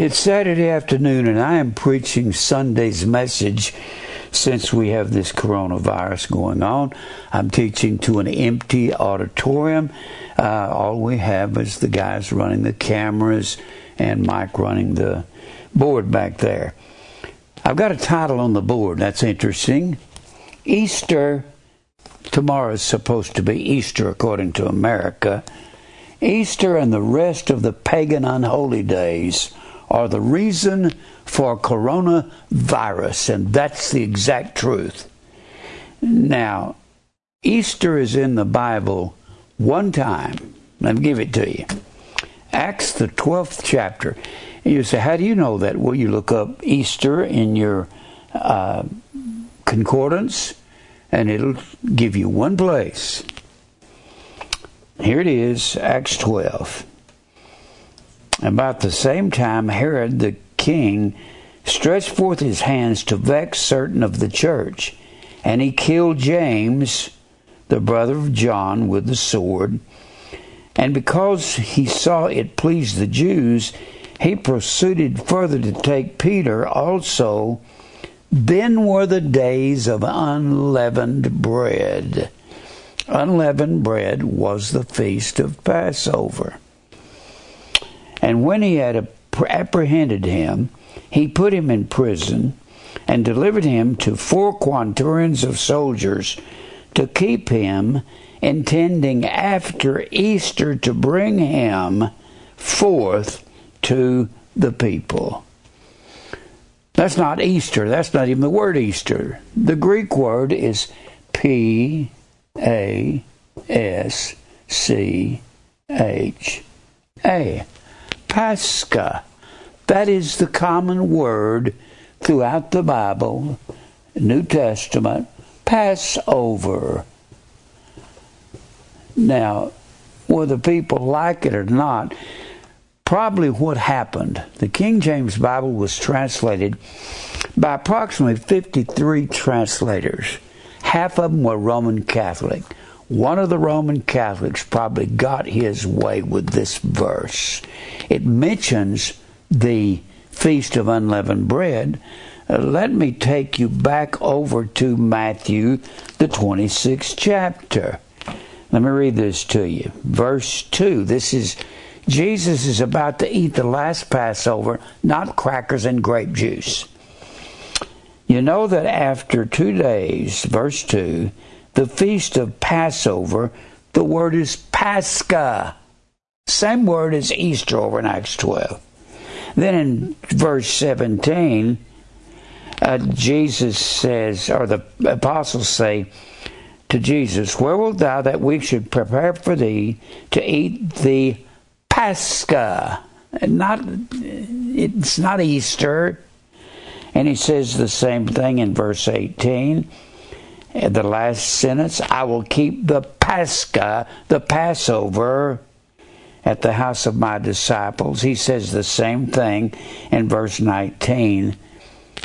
It's Saturday afternoon, and I am preaching Sunday's message since we have this coronavirus going on. I'm teaching to an empty auditorium. Uh, all we have is the guys running the cameras and Mike running the board back there. I've got a title on the board that's interesting. Easter. Tomorrow is supposed to be Easter according to America. Easter and the rest of the pagan unholy days are the reason for coronavirus, and that's the exact truth. Now, Easter is in the Bible one time. Let me give it to you. Acts, the 12th chapter. You say, How do you know that? Well, you look up Easter in your uh, concordance, and it'll give you one place. Here it is, Acts 12. About the same time, Herod the king stretched forth his hands to vex certain of the church, and he killed James, the brother of John, with the sword. And because he saw it pleased the Jews, he proceeded further to take Peter also. Then were the days of unleavened bread. Unleavened bread was the feast of Passover. And when he had apprehended him, he put him in prison and delivered him to four quaternions of soldiers to keep him, intending after Easter to bring him forth to the people. That's not Easter. That's not even the word Easter. The Greek word is P A S C H A. Pascha. That is the common word throughout the Bible, New Testament, Passover. Now, whether people like it or not, probably what happened, the King James Bible was translated by approximately 53 translators. Half of them were Roman Catholic one of the Roman Catholics probably got his way with this verse. It mentions the Feast of Unleavened Bread. Uh, let me take you back over to Matthew, the 26th chapter. Let me read this to you. Verse 2. This is Jesus is about to eat the last Passover, not crackers and grape juice. You know that after two days, verse 2, the feast of Passover, the word is Pascha. Same word as Easter over in Acts 12. Then in verse 17, uh, Jesus says, or the apostles say to Jesus, Where wilt thou that we should prepare for thee to eat the Pascha? Not, it's not Easter. And he says the same thing in verse 18 the last sentence, I will keep the Pascha, the Passover, at the house of my disciples. He says the same thing in verse 19.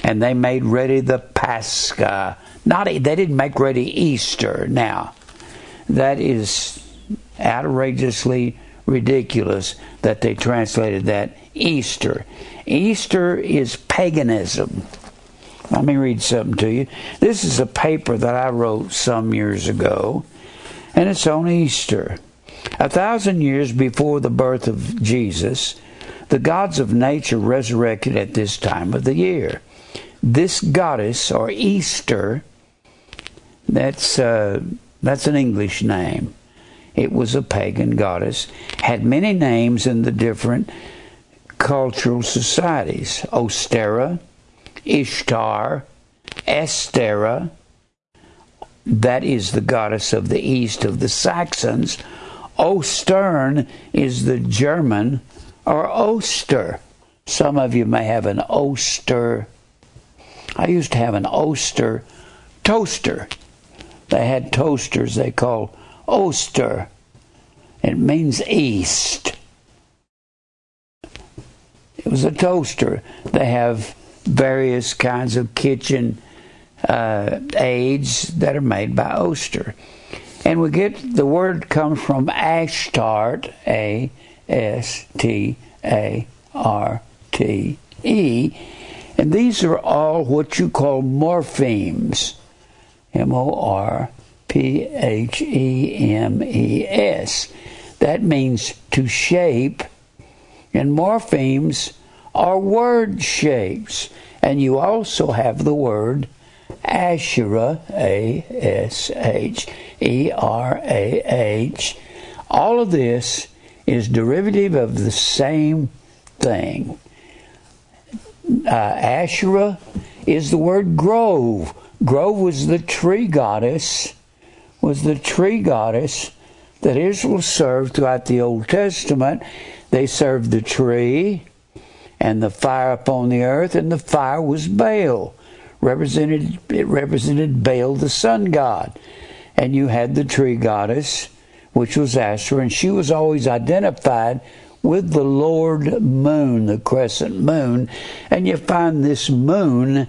And they made ready the Pascha. Not they didn't make ready Easter. Now, that is outrageously ridiculous that they translated that Easter. Easter is paganism. Let me read something to you. This is a paper that I wrote some years ago, and it's on Easter. A thousand years before the birth of Jesus, the gods of nature resurrected at this time of the year. This goddess, or Easter, that's, uh, that's an English name. It was a pagan goddess, had many names in the different cultural societies. Ostera, Ishtar, Estera, that is the goddess of the east of the Saxons. Ostern is the German, or Oster. Some of you may have an Oster. I used to have an Oster toaster. They had toasters they call Oster. It means east. It was a toaster. They have various kinds of kitchen uh, aids that are made by Oster. And we get the word comes from Ashtart, A S T A R T E. And these are all what you call morphemes. M O R P H E M E S. That means to shape. And morphemes are word shapes. And you also have the word Asherah, A S H E R A H. All of this is derivative of the same thing. Uh, Asherah is the word grove. Grove was the tree goddess, was the tree goddess that Israel served throughout the Old Testament. They served the tree and the fire upon the earth, and the fire was Baal. Represented it represented Baal, the sun god. And you had the tree goddess, which was Asherah, and she was always identified with the Lord moon, the crescent moon. And you find this moon,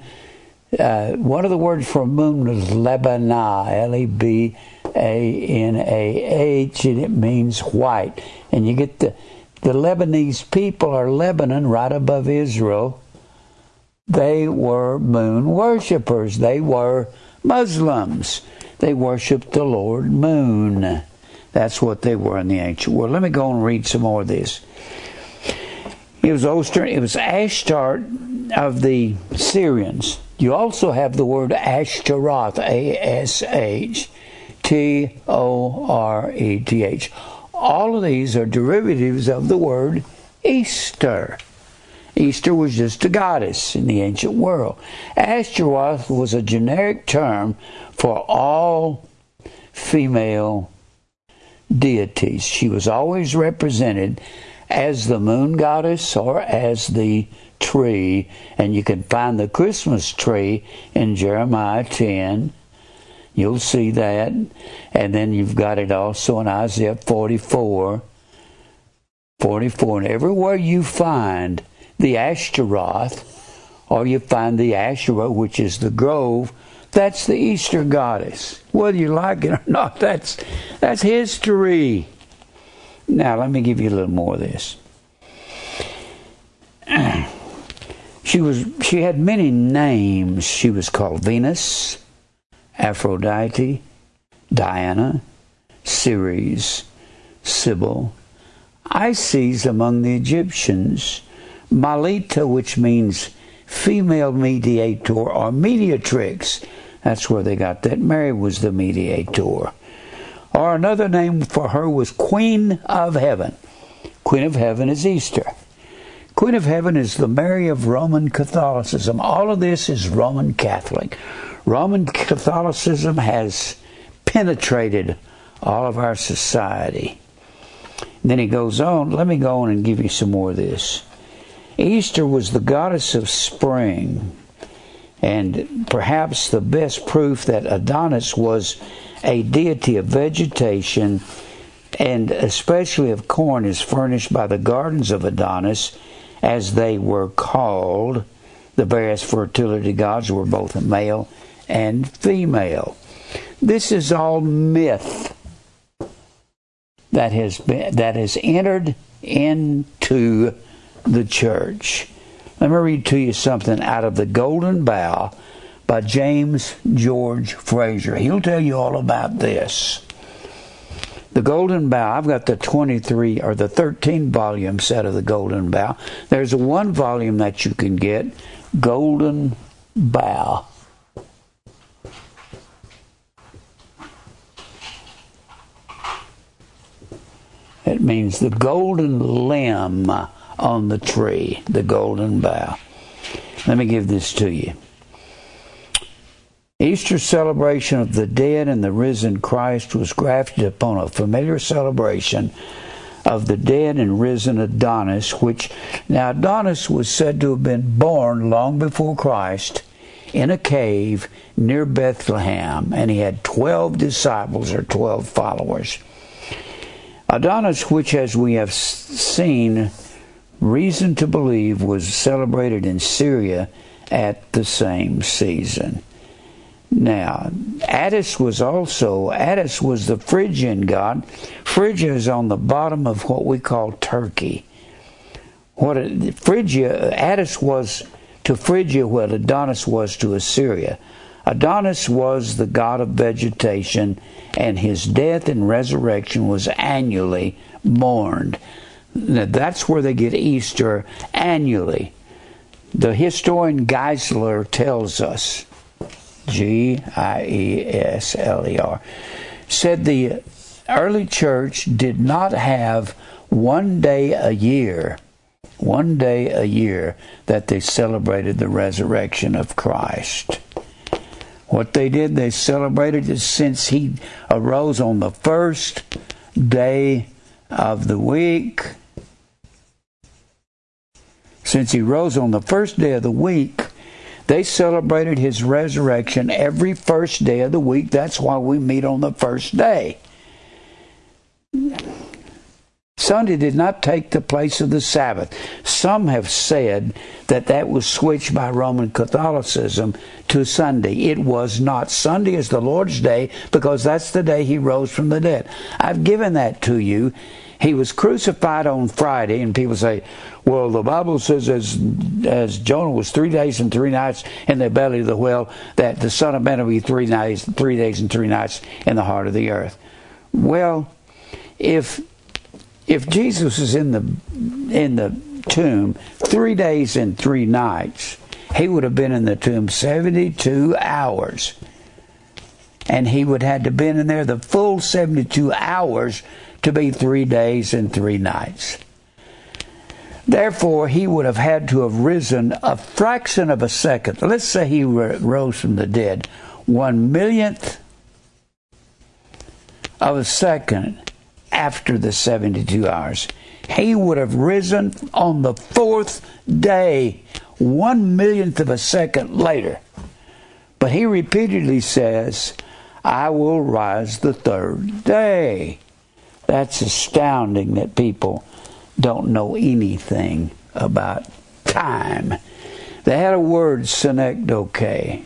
uh, one of the words for moon was Lebanah, L E B A N A H, and it means white. And you get the, the Lebanese people are Lebanon, right above Israel. They were moon worshippers. They were Muslims. They worshiped the Lord moon. That's what they were in the ancient world. Let me go and read some more of this. It was Oster, it was Ashtar of the Syrians. You also have the word Ashtaroth, A S H T O R E T H. All of these are derivatives of the word Easter. Easter was just a goddess in the ancient world. Ashtaroth was a generic term for all female deities. She was always represented as the moon goddess or as the tree, and you can find the Christmas tree in Jeremiah 10. You'll see that. And then you've got it also in Isaiah 44. 44. And everywhere you find the Ashtaroth, or you find the Asherah, which is the grove, that's the Easter goddess. Whether you like it or not, that's that's history. Now let me give you a little more of this. She was she had many names. She was called Venus, Aphrodite, Diana, Ceres, Sybil, Isis among the Egyptians, Mylitta, which means female mediator or mediatrix. That's where they got that. Mary was the mediator. Or another name for her was Queen of Heaven. Queen of Heaven is Easter. Queen of Heaven is the Mary of Roman Catholicism. All of this is Roman Catholic. Roman Catholicism has penetrated all of our society. And then he goes on, let me go on and give you some more of this. Easter was the goddess of spring, and perhaps the best proof that Adonis was a deity of vegetation and especially of corn is furnished by the gardens of Adonis, as they were called. The various fertility gods were both male and female. This is all myth that has been that has entered into the church. Let me read to you something out of the Golden Bough by James George Frazer. He'll tell you all about this. The Golden Bough, I've got the 23 or the 13 volume set of the Golden Bough. There's one volume that you can get, Golden Bough. It means the golden limb on the tree, the golden bough. Let me give this to you. Easter celebration of the dead and the risen Christ was grafted upon a familiar celebration of the dead and risen Adonis, which now Adonis was said to have been born long before Christ in a cave near Bethlehem, and he had 12 disciples or 12 followers. Adonis, which as we have seen, reason to believe was celebrated in Syria at the same season. Now, Attis was also, Attis was the Phrygian god. Phrygia is on the bottom of what we call Turkey. what Phrygia, Attis was to Phrygia what Adonis was to Assyria. Adonis was the god of vegetation, and his death and resurrection was annually mourned. That's where they get Easter annually. The historian Geisler tells us, G I E S L E R, said the early church did not have one day a year, one day a year that they celebrated the resurrection of Christ. What they did, they celebrated it since he arose on the first day of the week. Since he rose on the first day of the week, they celebrated his resurrection every first day of the week. That's why we meet on the first day. Sunday did not take the place of the Sabbath. Some have said that that was switched by Roman Catholicism to Sunday. It was not. Sunday is the Lord's day because that's the day he rose from the dead. I've given that to you. He was crucified on Friday, and people say, well, the Bible says as, as Jonah was three days and three nights in the belly of the whale, that the Son of Man will be three days, three days and three nights in the heart of the earth. Well, if if Jesus is in the in the tomb three days and three nights, he would have been in the tomb seventy two hours. And he would have had to been in there the full seventy two hours to be three days and three nights. Therefore, he would have had to have risen a fraction of a second. Let's say he rose from the dead, one millionth of a second after the 72 hours. He would have risen on the fourth day, one millionth of a second later. But he repeatedly says, I will rise the third day. That's astounding that people don't know anything about time. They had a word, synecdoche.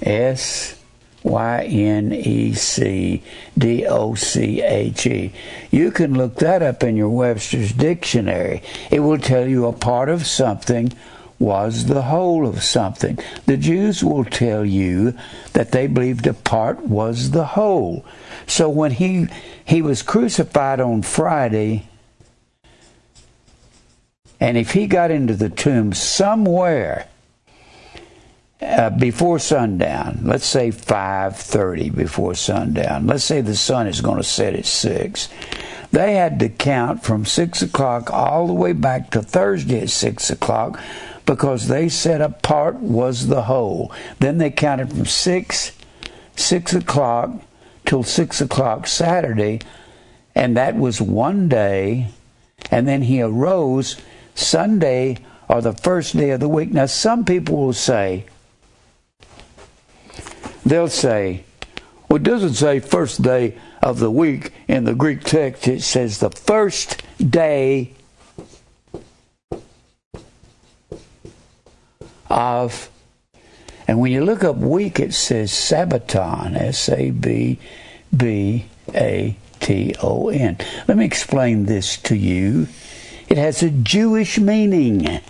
S Y N E C D O C H E. You can look that up in your Webster's dictionary. It will tell you a part of something was the whole of something. The Jews will tell you that they believed a part was the whole. So when he he was crucified on Friday, and if he got into the tomb somewhere uh, before sundown, let's say 5:30 before sundown. Let's say the sun is going to set at six. They had to count from six o'clock all the way back to Thursday at six o'clock because they said a part was the whole. Then they counted from six six o'clock till six o'clock Saturday, and that was one day. And then he arose Sunday or the first day of the week. Now, some people will say they'll say, well, it doesn't say first day of the week in the Greek text. It says the first day of, and when you look up week, it says Sabbaton, S A B B A T O N. Let me explain this to you. It has a Jewish meaning.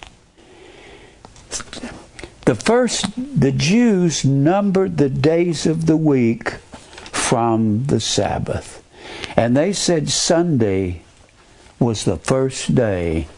The first, the Jews numbered the days of the week from the Sabbath. And they said Sunday was the first day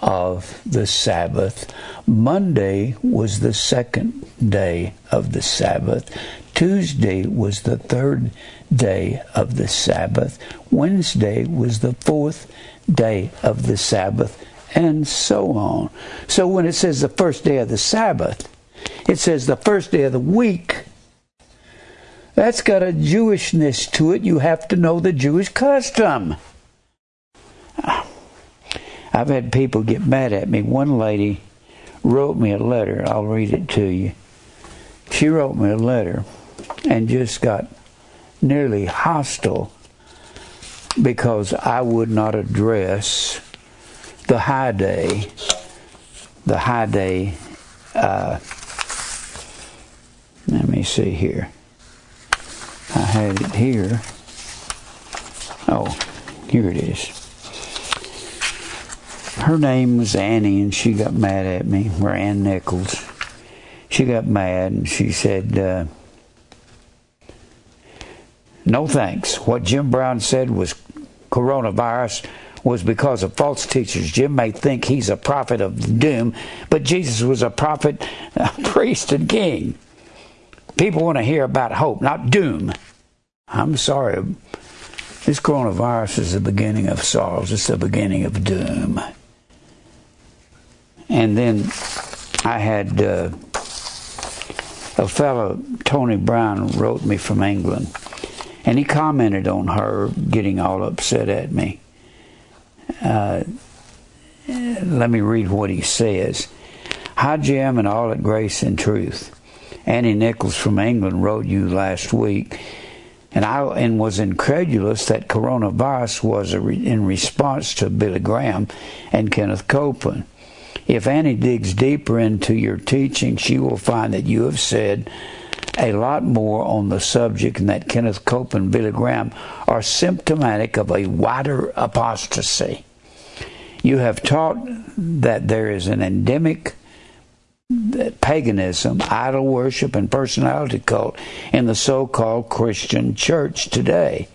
of the Sabbath. Monday was the second day of the Sabbath. Tuesday was the third day of the Sabbath. Wednesday was the fourth day of the Sabbath, and so on. So when it says the first day of the Sabbath, it says the first day of the week. That's got a Jewishness to it. You have to know the Jewish custom. Ah. I've had people get mad at me. One lady wrote me a letter. I'll read it to you. She wrote me a letter and just got nearly hostile because I would not address the high day, the high day uh, let me see here. I had it here. Oh, here it is. her name was Annie, and she got mad at me, or Ann Nichols. She got mad, and she said, uh, "No thanks. What Jim Brown said was coronavirus." Was because of false teachers. Jim may think he's a prophet of doom, but Jesus was a prophet, a priest, and king. People want to hear about hope, not doom. I'm sorry. This coronavirus is the beginning of sorrows. It's the beginning of doom. And then I had uh, a fellow, Tony Brown, wrote me from England, and he commented on her getting all upset at me. Uh, let me read what he says. Hi, Jim, and all at grace and truth. Annie Nichols from England wrote you last week, and I and was incredulous that coronavirus was re, in response to Billy Graham and Kenneth Copeland. If Annie digs deeper into your teaching, she will find that you have said a lot more on the subject and that Kenneth Copeland and Billy Graham are symptomatic of a wider apostasy. You have taught that there is an endemic uh, paganism, idol worship, and personality cult in the so called Christian church today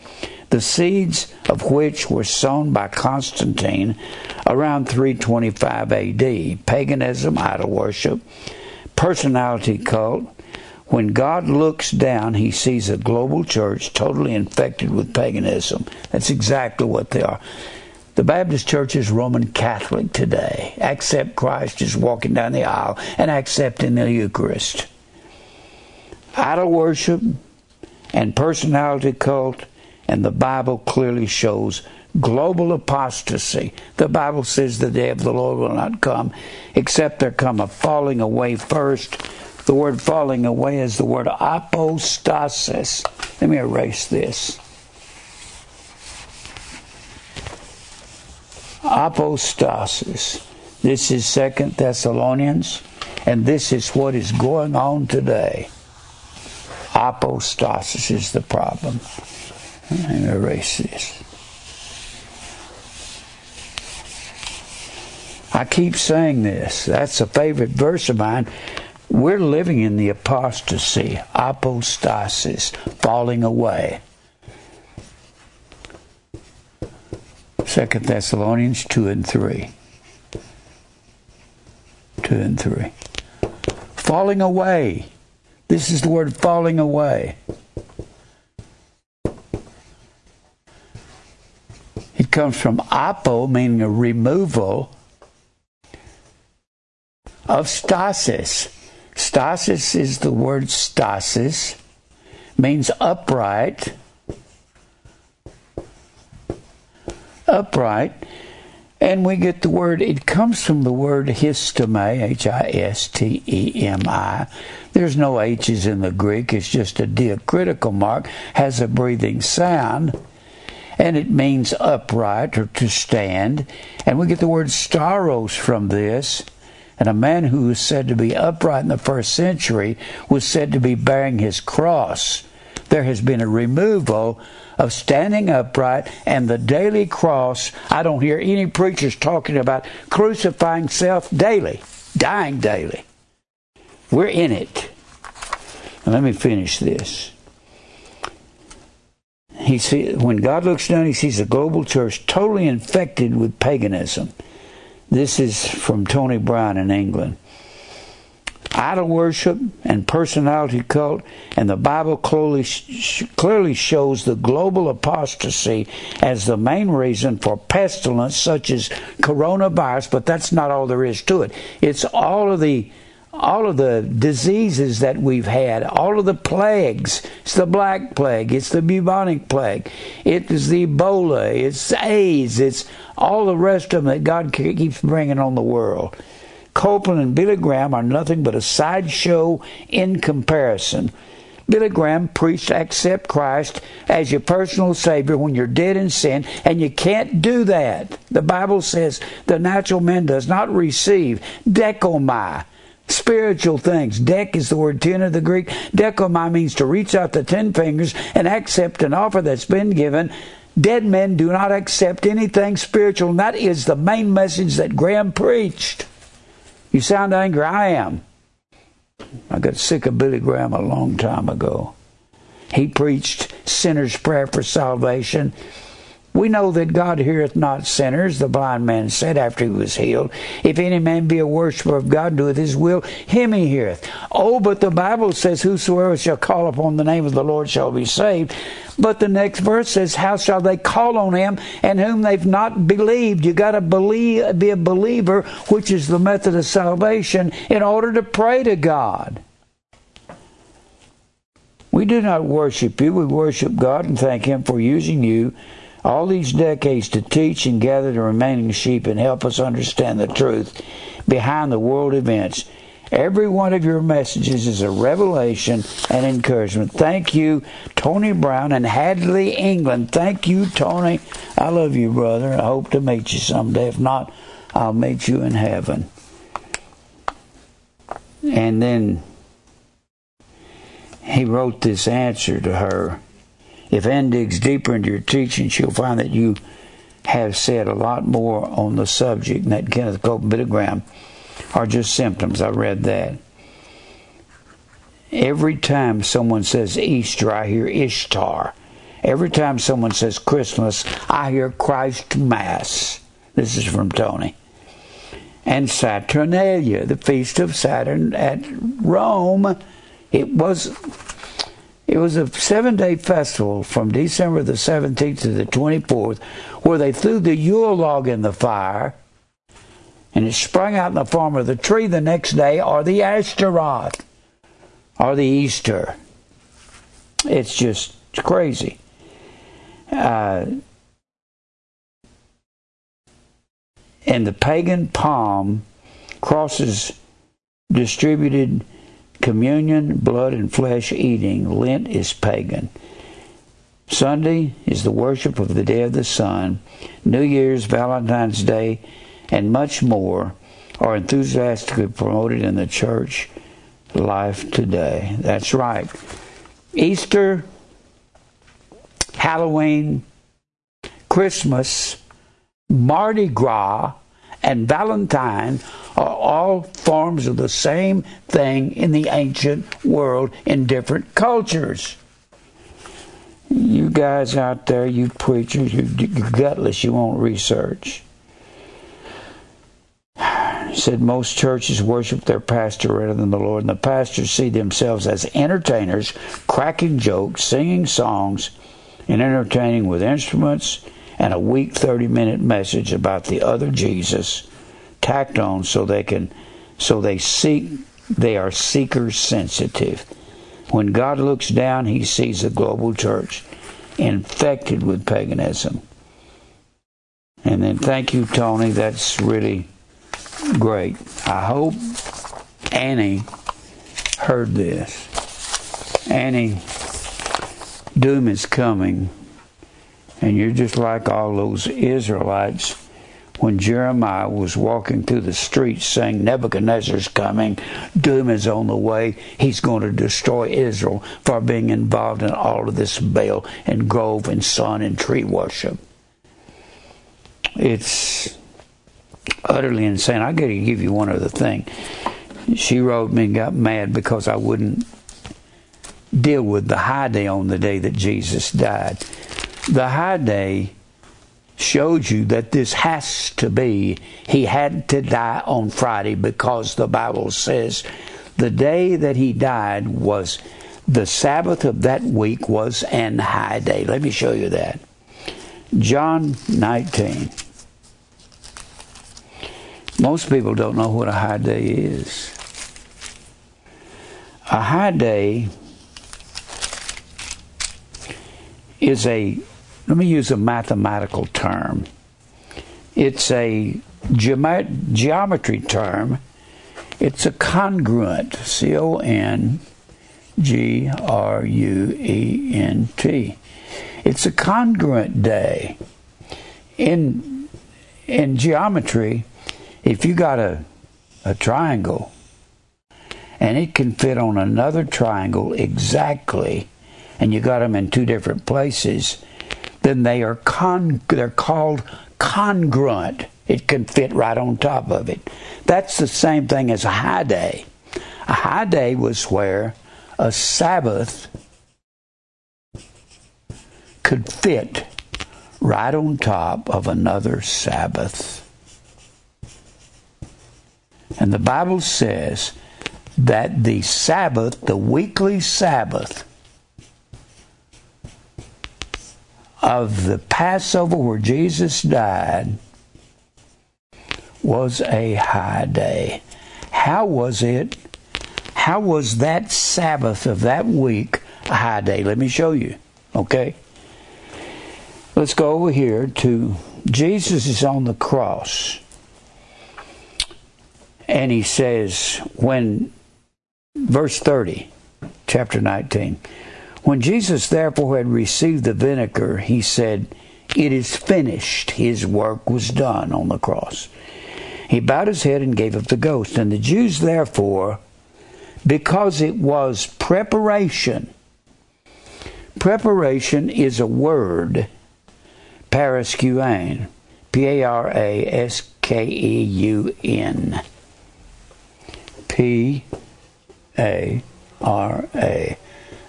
the seeds of which were sown by Constantine around 325 AD. Paganism, idol worship, personality cult. When God looks down, he sees a global church totally infected with paganism. That's exactly what they are. The Baptist Church is Roman Catholic today. Accept Christ is walking down the aisle and accepting the Eucharist. Idol worship and personality cult and the Bible clearly shows global apostasy. The Bible says the day of the Lord will not come except there come a falling away first. The word falling away is the word apostasis. Let me erase this. Apostasis. This is Second Thessalonians, and this is what is going on today. Apostasis is the problem. Let me erase this. I keep saying this. That's a favorite verse of mine. We're living in the apostasy, apostasis, falling away. Second Thessalonians 2 and 3. 2 and 3. Falling away. This is the word falling away. It comes from apo, meaning a removal, of stasis. Stasis is the word stasis, means upright. Upright. And we get the word, it comes from the word histemi, H I S T E M I. There's no H's in the Greek, it's just a diacritical mark, has a breathing sound and it means upright or to stand. And we get the word stauros from this. And a man who was said to be upright in the first century was said to be bearing his cross. There has been a removal of standing upright and the daily cross. I don't hear any preachers talking about crucifying self daily, dying daily. We're in it. Let me finish this he see, when God looks down, he sees a global church totally infected with paganism. This is from Tony Brown in England. Idol worship and personality cult, and the Bible clearly, clearly shows the global apostasy as the main reason for pestilence such as coronavirus, but that's not all there is to it. It's all of the all of the diseases that we've had, all of the plagues. It's the Black Plague, it's the bubonic plague, it is the Ebola, it's AIDS, it's all the rest of them that God keeps bringing on the world. Copeland and Billy Graham are nothing but a sideshow in comparison. Billy Graham preached accept Christ as your personal Savior when you're dead in sin, and you can't do that. The Bible says the natural man does not receive dechomai spiritual things. Dek is the word ten of the Greek. Dechomai means to reach out the ten fingers and accept an offer that's been given. Dead men do not accept anything spiritual, and that is the main message that Graham preached. You sound angry? I am. I got sick of Billy Graham a long time ago. He preached sinner's prayer for salvation. We know that God heareth not sinners, the blind man said after he was healed. If any man be a worshiper of God, doeth his will, him he heareth. Oh, but the Bible says, Whosoever shall call upon the name of the Lord shall be saved. But the next verse says, How shall they call on him and whom they've not believed? You got to believe, be a believer, which is the method of salvation, in order to pray to God. We do not worship you, we worship God and thank Him for using you all these decades to teach and gather the remaining sheep and help us understand the truth behind the world events. Every one of your messages is a revelation and encouragement. Thank you, Tony Brown and Hadley, England. Thank you, Tony. I love you, brother. I hope to meet you someday. If not, I'll meet you in heaven. And then he wrote this answer to her. If Ann digs deeper into your teaching, she'll find that you have said a lot more on the subject than that Kenneth Graham are just symptoms. I read that. Every time someone says Easter, I hear Ishtar. Every time someone says Christmas, I hear Christ Mass. This is from Tony. And Saturnalia, the feast of Saturn at Rome. It was it was a seven day festival from December the 17th to the 24th where they threw the Yule log in the fire and it sprung out in the form of the tree the next day or the Ashtaroth or the Easter. It's just crazy. Uh, and the pagan palm crosses distributed communion, blood, and flesh eating. Lent is pagan. Sunday is the worship of the day of the sun. New Year's, Valentine's Day, and much more are enthusiastically promoted in the church life today. That's right. Easter, Halloween, Christmas, Mardi Gras, and Valentine are all forms of the same thing in the ancient world in different cultures. You guys out there, you preachers, you, gutless, you won't research. He said most churches worship their pastor rather than the Lord, and the pastors see themselves as entertainers, cracking jokes, singing songs, and entertaining with instruments and a weak 30 minute message about the other Jesus tacked on so they can so they seek they are seeker sensitive. When God looks down, he sees a global church infected with paganism. And then thank you, Tony. That's really great. I hope Annie heard this. Annie, doom is coming. And you're just like all those Israelites when Jeremiah was walking through the streets saying, Nebuchadnezzar's coming, doom is on the way, he's going to destroy Israel for being involved in all of this Baal and grove and sun and tree worship. It's utterly insane. I got to give you one other thing. She wrote me and got mad because I wouldn't deal with the high day on the day that Jesus died the high day showed you that this has to be, he had to die on Friday because the Bible says the day that he died was the Sabbath of that week was an high day. Let me show you that. John 19. Most people don't know what a high day is. A high day is a let me use a mathematical term. It's a geometry term. It's a congruent, C O N G R U E N T. It's a congruent day. In in geometry, if you got a a triangle and it can fit on another triangle exactly, and you got them in two different places, then they are con they're called congruent. It can fit right on top of it. That's the same thing as a high day. A high day was where a Sabbath could fit right on top of another Sabbath. And the Bible says that the Sabbath, the weekly Sabbath of the Passover where Jesus died, was a high day. How was it? How was that Sabbath of that week a high day? Let me show you. Okay? Let's go over here to Jesus is on the cross. And he says, when, verse 30, chapter 19, when Jesus therefore had received the vinegar, he said, It is finished. His work was done on the cross. He bowed his head and gave up the ghost. And the Jews therefore, because it was preparation, preparation is a word Paraskeun. P A R A S K E U N. P A R A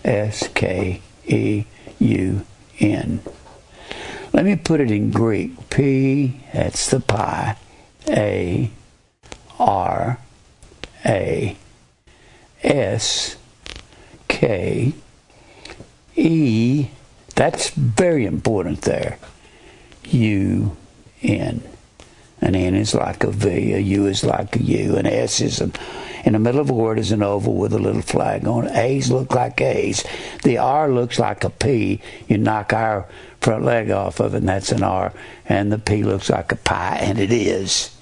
S K E U N. Let me put it in Greek. P, that's the pi. A R A S K E. That's very important there. U N. An N is like a V, a U is like a U, an S is an, in the middle of a word is an oval with a little flag on it. A's look like A's. The R looks like a P. You knock our front leg off of it, and that's an R. And the P looks like a pi, and it is.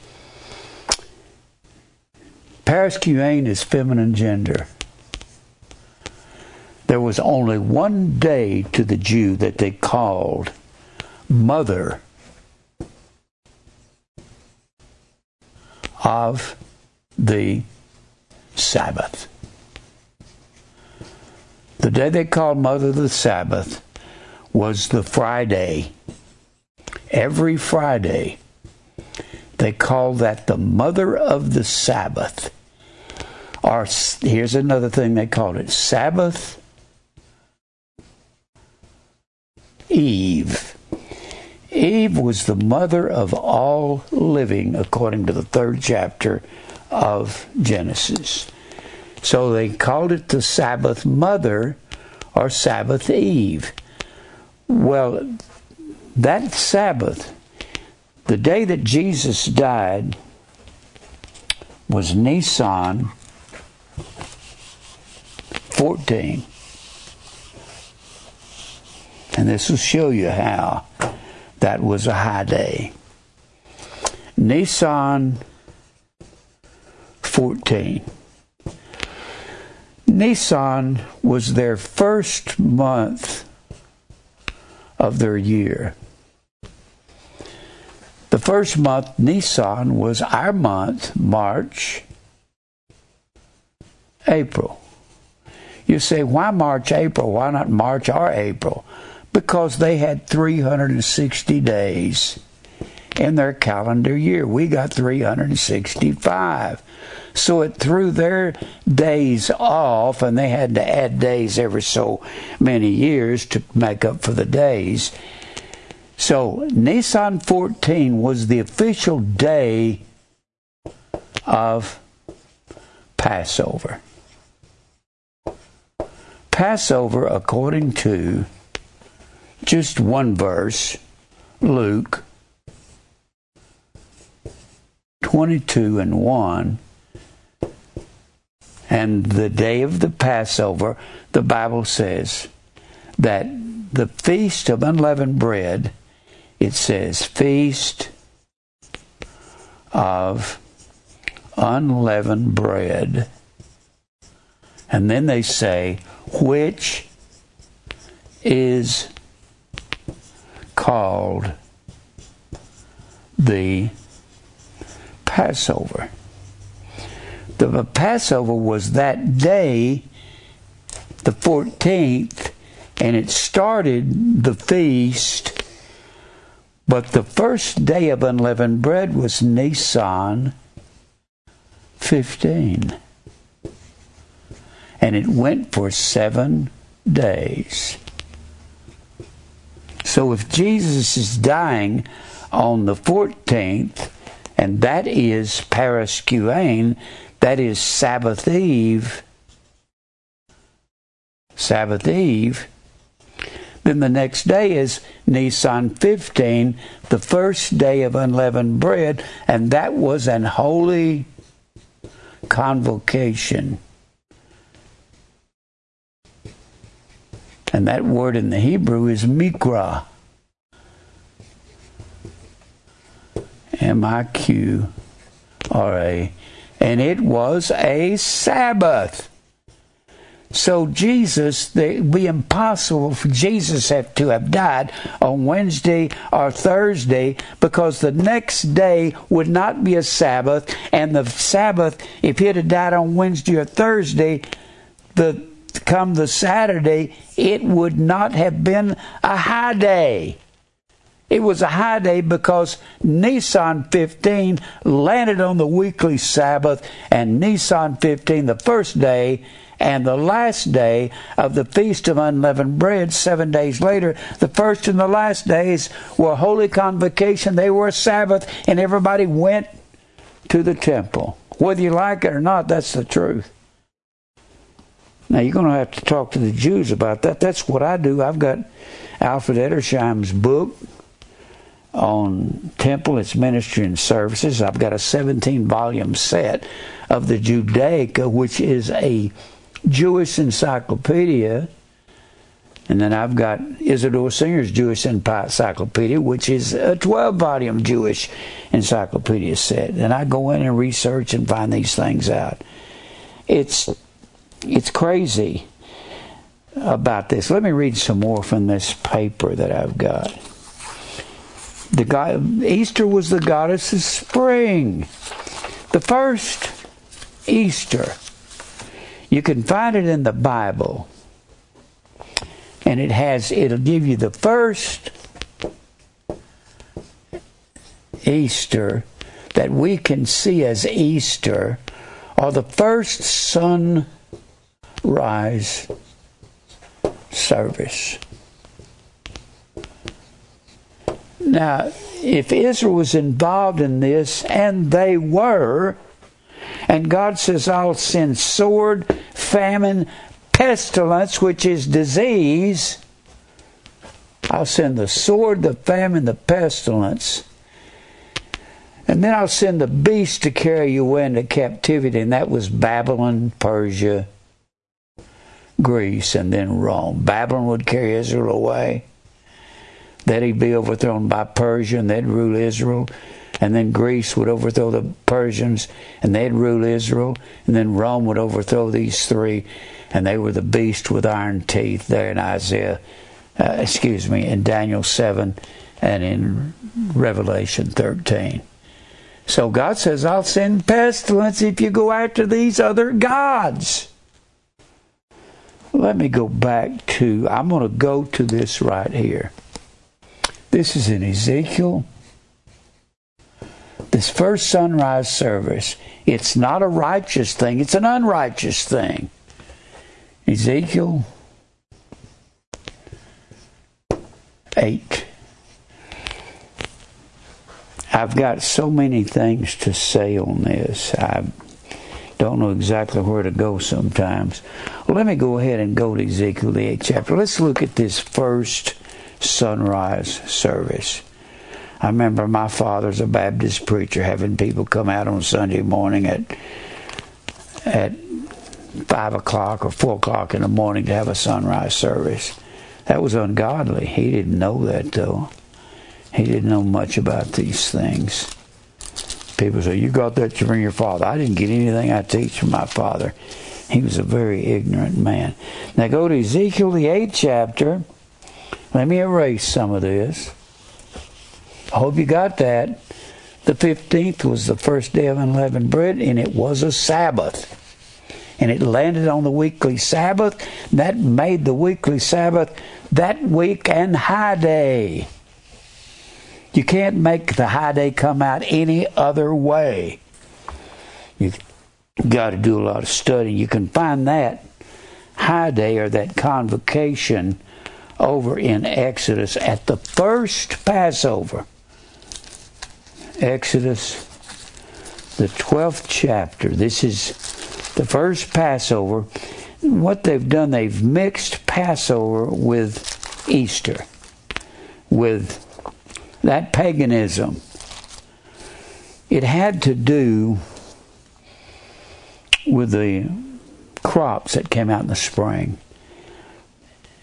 Paraskeun is feminine gender. There was only one day to the Jew that they called mother of the Sabbath. The day they called Mother the Sabbath was the Friday. Every Friday, they called that the Mother of the Sabbath. Or here's another thing they called it Sabbath Eve. Eve was the mother of all living, according to the third chapter of Genesis. So they called it the Sabbath mother or Sabbath Eve. Well, that Sabbath, the day that Jesus died, was Nisan 14. And this will show you how that was a high day. Nisan 14. Nisan was their first month of their year. The first month, Nisan, was our month, March, April. You say, why March, April? Why not March or April? because they had 360 days in their calendar year. We got 365. So it threw their days off, and they had to add days every so many years to make up for the days. So Nisan 14 was the official day of Passover. Passover, according to just one verse, Luke 22 and 1. And the day of the Passover, the Bible says that the feast of unleavened bread, it says, feast of unleavened bread. And then they say, which is called the Passover. The Passover was that day, the 14th, and it started the feast But the first day of unleavened bread was Nisan 15. And it went for seven days. So if Jesus is dying on the 14th, and that is Paraskeue, that is Sabbath Eve, Sabbath Eve, then the next day is Nisan 15, the first day of unleavened bread, and that was an holy convocation. And that word in the Hebrew is mikra. M I Q R A. And it was a Sabbath. So Jesus, it would be impossible for Jesus to have died on Wednesday or Thursday because the next day would not be a Sabbath, and the Sabbath, if he had died on Wednesday or Thursday, the come the Saturday, it would not have been a high day. It was a high day because Nisan 15 landed on the weekly Sabbath, and Nisan 15, the first day, and the last day of the Feast of Unleavened Bread, seven days later, the first and the last days were holy convocation. They were a Sabbath, and everybody went to the temple. Whether you like it or not, that's the truth. Now, you're going to have to talk to the Jews about that. That's what I do. I've got Alfred Edersheim's book on temple, its ministry, and services. I've got a 17 volume set of the Judaica, which is a Jewish encyclopedia. And then I've got Isidore Singer's Jewish Encyclopedia, which is a 12 volume Jewish encyclopedia set. And I go in and research and find these things out. It's, it's crazy about this. Let me read some more from this paper that I've got. The God, Easter was the goddess of spring. The first Easter you can find it in the Bible. And it has it'll give you the first Easter that we can see as Easter or the first sunrise service. Now, if Israel was involved in this, and they were, and God says, I'll send sword, famine, pestilence, which is disease. I'll send the sword, the famine, the pestilence. And then I'll send the beast to carry you away into captivity. And that was Babylon, Persia, Greece, and then Rome. Babylon would carry Israel away. Then he'd be overthrown by Persia, and they'd rule Israel and then Greece would overthrow the Persians, and they'd rule Israel, and then Rome would overthrow these three, and they were the beast with iron teeth there in Isaiah, uh, excuse me, in Daniel 7 and in Revelation 13. So God says, I'll send pestilence if you go after these other gods. Let me go back to, I'm going to go to this right here. This is in Ezekiel this first sunrise service, it's not a righteous thing, it's an unrighteous thing. Ezekiel 8. I've got so many things to say on this. I don't know exactly where to go sometimes. Let me go ahead and go to Ezekiel the 8th chapter. Let's look at this first sunrise service. I remember my father's a Baptist preacher having people come out on Sunday morning at at five o'clock or four o'clock in the morning to have a sunrise service. That was ungodly. He didn't know that though. He didn't know much about these things. People say, You got that from your father. I didn't get anything I teach from my father. He was a very ignorant man. Now go to Ezekiel the eighth chapter. Let me erase some of this. I hope you got that. The 15th was the first day of unleavened bread, and it was a Sabbath. And it landed on the weekly Sabbath. That made the weekly Sabbath that week and high day. You can't make the high day come out any other way. You've got to do a lot of study. You can find that high day or that convocation over in Exodus at the first Passover. Exodus, the 12th chapter. This is the first Passover. What they've done, they've mixed Passover with Easter, with that paganism. It had to do with the crops that came out in the spring.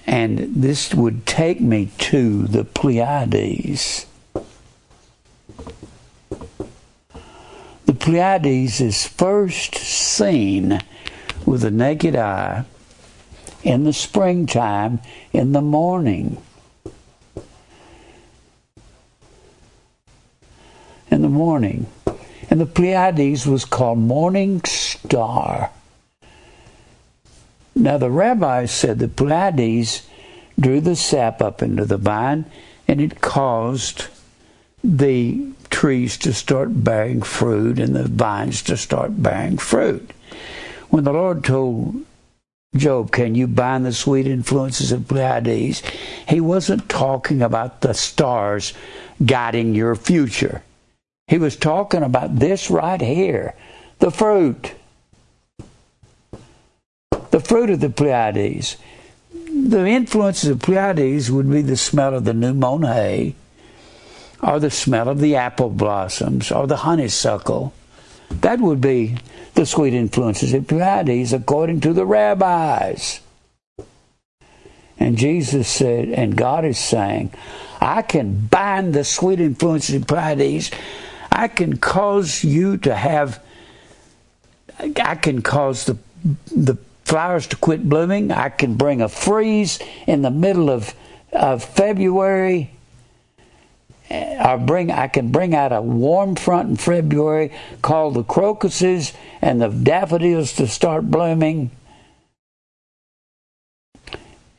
And this would take me to the Pleiades. The Pleiades is first seen with the naked eye in the springtime in the morning. In the morning. And the Pleiades was called morning star. Now the rabbis said the Pleiades drew the sap up into the vine and it caused the trees to start bearing fruit and the vines to start bearing fruit. When the Lord told Job, can you bind the sweet influences of Pleiades? He wasn't talking about the stars guiding your future. He was talking about this right here the fruit the fruit of the Pleiades. The influences of Pleiades would be the smell of the new mown hay, or the smell of the apple blossoms, or the honeysuckle. That would be the sweet influences of Pleiades according to the rabbis. And Jesus said, and God is saying, I can bind the sweet influences of Pleiades. I can cause you to have, I can cause the, the flowers to quit blooming. I can bring a freeze in the middle of, of February. I bring I can bring out a warm front in February, call the crocuses and the daffodils to start blooming.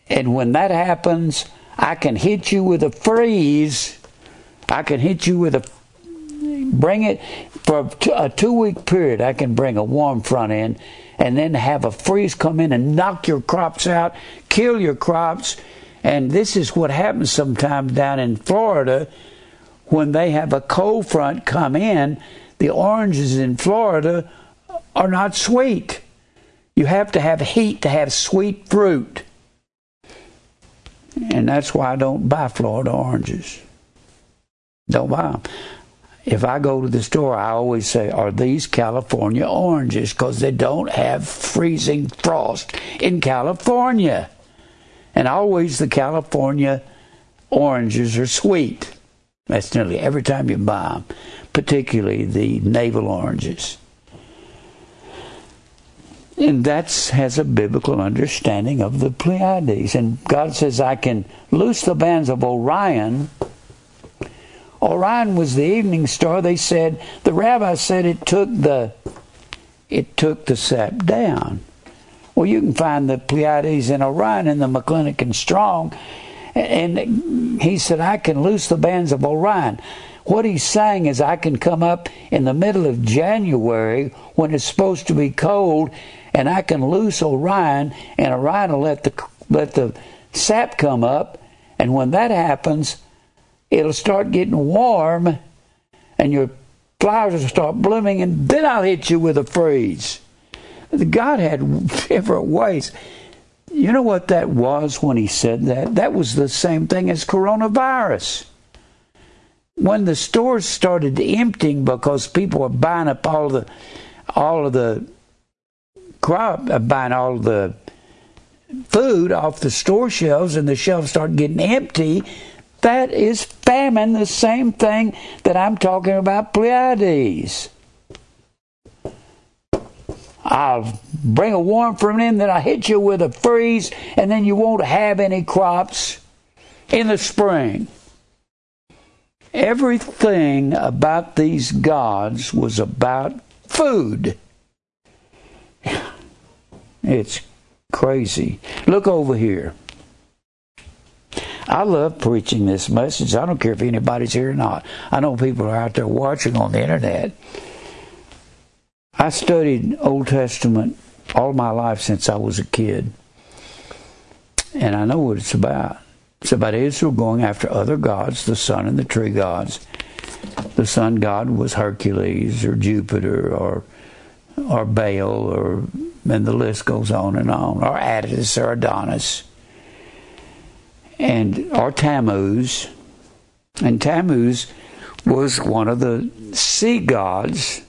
And when that happens, I can hit you with a freeze. I can hit you with a bring it for a two week period. I can bring a warm front in and then have a freeze come in and knock your crops out, kill your crops. And this is what happens sometimes down in Florida when they have a cold front come in. The oranges in Florida are not sweet. You have to have heat to have sweet fruit. And that's why I don't buy Florida oranges. Don't buy them if I go to the store, I always say, Are these California oranges? Because they don't have freezing frost in California. And always the California oranges are sweet. That's nearly every time you buy them, particularly the navel oranges. And that has a biblical understanding of the Pleiades. And God says, I can loose the bands of Orion Orion was the evening star. They said the rabbi said it took the it took the sap down. Well, you can find the Pleiades in Orion in the McClintock and Strong, and he said I can loose the bands of Orion. What he's saying is I can come up in the middle of January when it's supposed to be cold, and I can loose Orion, and Orion will let the let the sap come up, and when that happens, it'll start getting warm and your flowers will start blooming, and then I'll hit you with a freeze. God had different ways. You know what that was when he said that? That was the same thing as coronavirus. When the stores started emptying because people were buying up all the all of the crop, uh, buying all the food off the store shelves, and the shelves started getting empty, that is famine, the same thing that I'm talking about Pleiades. I'll bring a warm from in, then I'll hit you with a freeze, and then you won't have any crops in the spring. Everything about these gods was about food. It's crazy. Look over here. I love preaching this message. I don't care if anybody's here or not. I know people are out there watching on the internet. I studied Old Testament all my life since I was a kid. And I know what it's about. It's about Israel going after other gods, the sun and the tree gods. The sun god was Hercules or Jupiter or or Baal or and the list goes on and on, or Attis or Adonis. And or Tammuz. And Tammuz was one of the sea gods.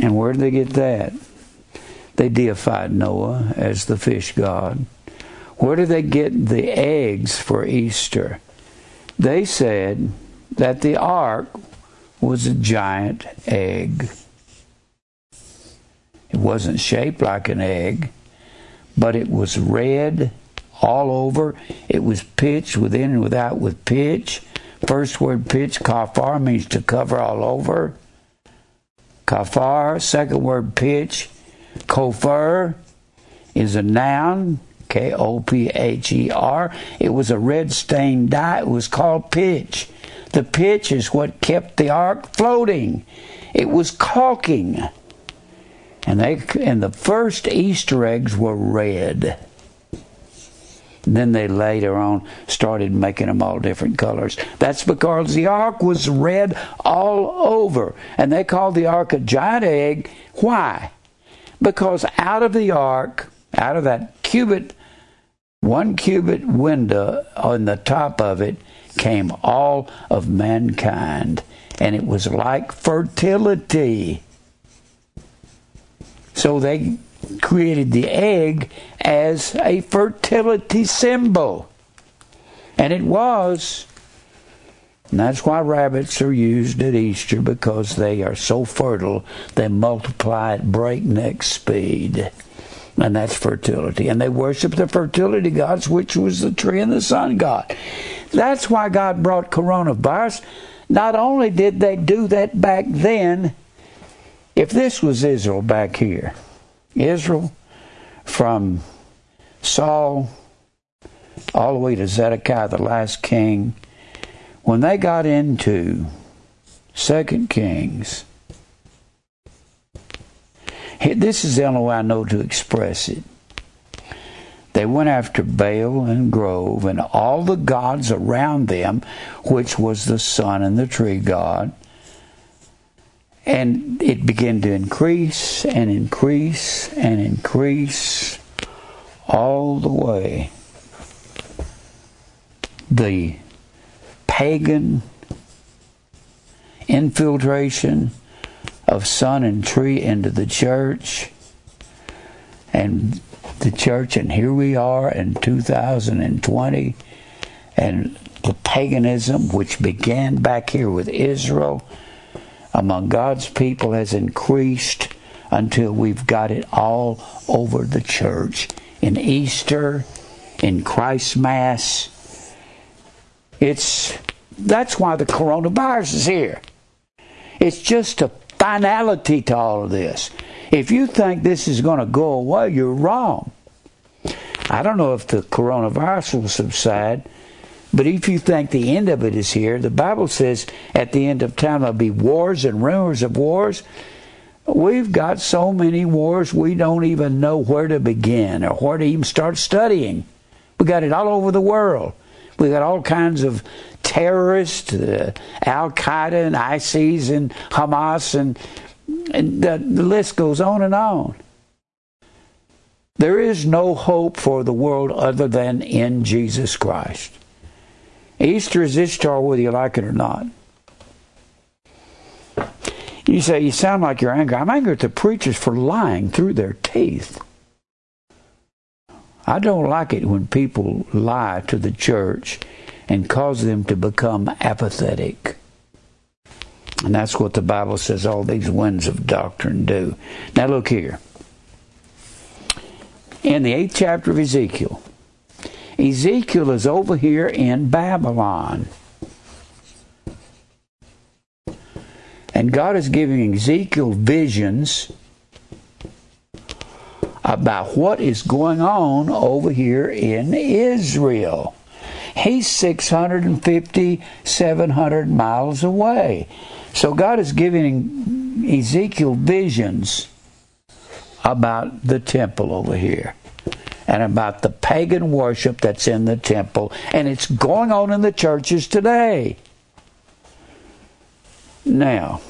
And where did they get that? They deified Noah as the fish god. Where did they get the eggs for Easter? They said that the ark was a giant egg. It wasn't shaped like an egg, but it was red all over. It was pitch within and without with pitch. First word pitch, kafar, means to cover all over. Kafar, second word pitch, kofar, is a noun, K O P H E R. It was a red stained dye. It was called pitch. The pitch is what kept the ark floating. It was caulking. And they and the first Easter eggs were red. Then they later on started making them all different colors. That's because the ark was red all over. And they called the ark a giant egg. Why? Because out of the ark, out of that cubit, one cubit window on the top of it, came all of mankind. And it was like fertility. So they created the egg as a fertility symbol. And it was. And that's why rabbits are used at Easter because they are so fertile, they multiply at breakneck speed. And that's fertility. And they worship the fertility gods, which was the tree and the sun god. That's why God brought coronavirus. Not only did they do that back then, if this was Israel back here, Israel from Saul all the way to Zedekiah, the last king, when they got into Second Kings, this is the only way I know to express it. They went after Baal and Grove and all the gods around them, which was the sun and the tree god. And it began to increase and increase and increase all the way. The pagan infiltration of sun and tree into the church and the church and here we are in 2020 and the paganism which began back here with Israel among God's people has increased until we've got it all over the church. In Easter, in Christ's Mass. It's that's why the coronavirus is here. It's just a finality to all of this. If you think this is going to go away, you're wrong. I don't know if the coronavirus will subside, but if you think the end of it is here, the Bible says at the end of time there'll be wars and rumors of wars. We've got so many wars we don't even know where to begin or where to even start studying. We got it all over the world. We got all kinds of terrorists, uh, Al Qaeda and ISIS and Hamas, and, and the, the list goes on and on. There is no hope for the world other than in Jesus Christ. Easter is Ishtar whether you like it or not. You say, you sound like you're angry. I'm angry at the preachers for lying through their teeth. I don't like it when people lie to the church and cause them to become apathetic. And that's what the Bible says all these winds of doctrine do. Now, look here. In the eighth chapter of Ezekiel, Ezekiel is over here in Babylon. And God is giving Ezekiel visions about what is going on over here in Israel. He's 650, 700 miles away. So God is giving Ezekiel visions about the temple over here and about the pagan worship that's in the temple. And it's going on in the churches today. Now,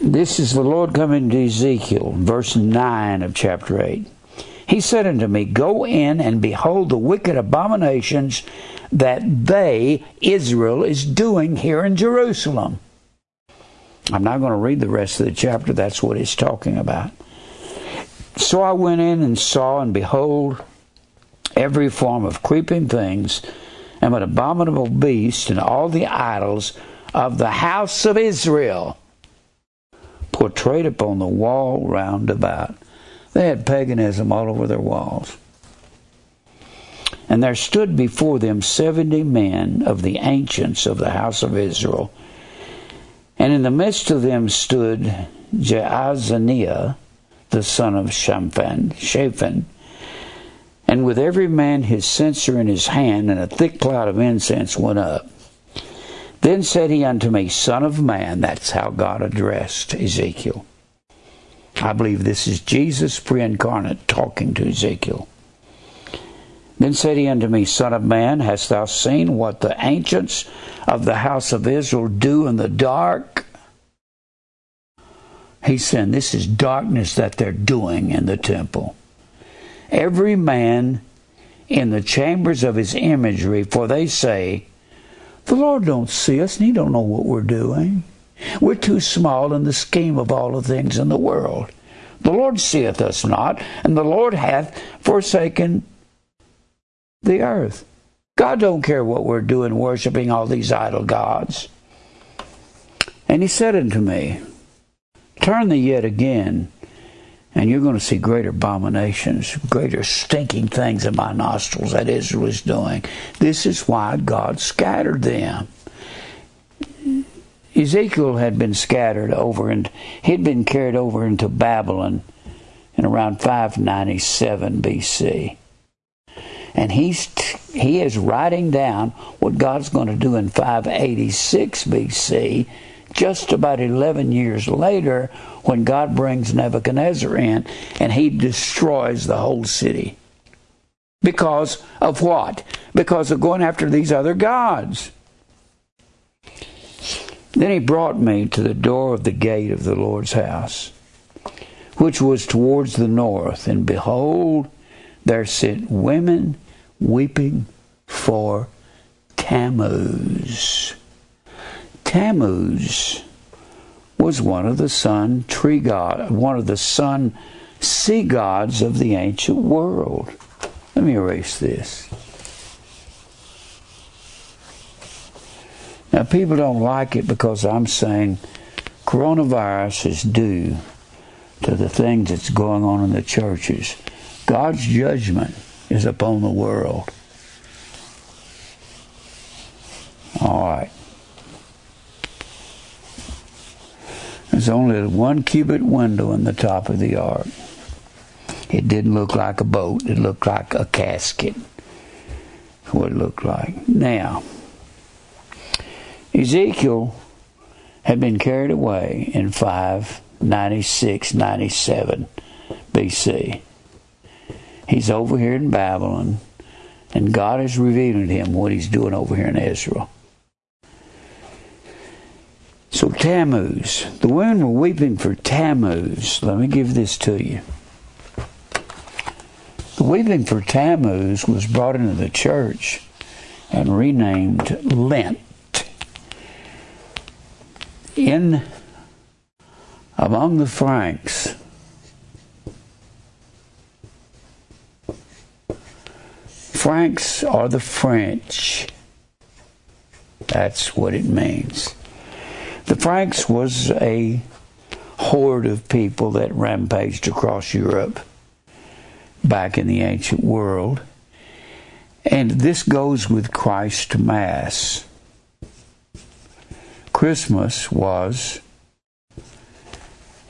this is the Lord coming to Ezekiel, verse 9 of chapter 8. He said unto me, Go in and behold the wicked abominations that they, Israel, is doing here in Jerusalem. I'm not going to read the rest of the chapter, that's what he's talking about. So I went in and saw, and behold, every form of creeping things, and an abominable beast, and all the idols of the house of Israel portrayed upon the wall round about. They had paganism all over their walls. And there stood before them seventy men of the ancients of the house of Israel. And in the midst of them stood Jaazaniah, the son of Shaphan, Shaphan, and with every man his censer in his hand, and a thick cloud of incense went up. Then said he unto me, Son of man, that's how God addressed Ezekiel. I believe this is Jesus pre incarnate talking to Ezekiel. Then said he unto me, Son of man, hast thou seen what the ancients of the house of Israel do in the dark? He's saying this is darkness that they're doing in the temple. Every man in the chambers of his imagery, for they say, The Lord don't see us and he don't know what we're doing. We're too small in the scheme of all the things in the world. The Lord seeth us not, and the Lord hath forsaken the earth. God don't care what we're doing worshiping all these idol gods. And he said unto me, Turn the yet again, and you're going to see greater abominations, greater stinking things in my nostrils that Israel is doing. This is why God scattered them. Ezekiel had been scattered over and he'd been carried over into Babylon in around 597 BC. And he's he is writing down what God's going to do in 586 BC, just about 11 years later, when God brings Nebuchadnezzar in and he destroys the whole city. Because of what? Because of going after these other gods. Then he brought me to the door of the gate of the Lord's house, which was towards the north, and behold, there sit women weeping for Tammuz. Tammuz was one of the sun tree god, one of the sun sea gods of the ancient world. Let me erase this. Now, people don't like it because I'm saying coronavirus is due to the things that's going on in the churches. God's judgment is upon the world. All right. There's only one cubit window in the top of the ark. It didn't look like a boat, it looked like a casket. What it looked like. Now, Ezekiel had been carried away in 596 97 BC. He's over here in Babylon, and God is revealing to him what he's doing over here in Israel. So, Tammuz, the women were weeping for Tammuz. Let me give this to you. The weeping for Tammuz was brought into the church and renamed Lent in among the Franks, Franks are the French. That's what it means. The Franks was a horde of people that rampaged across Europe back in the ancient world. And this goes with Christ Mass. Christmas was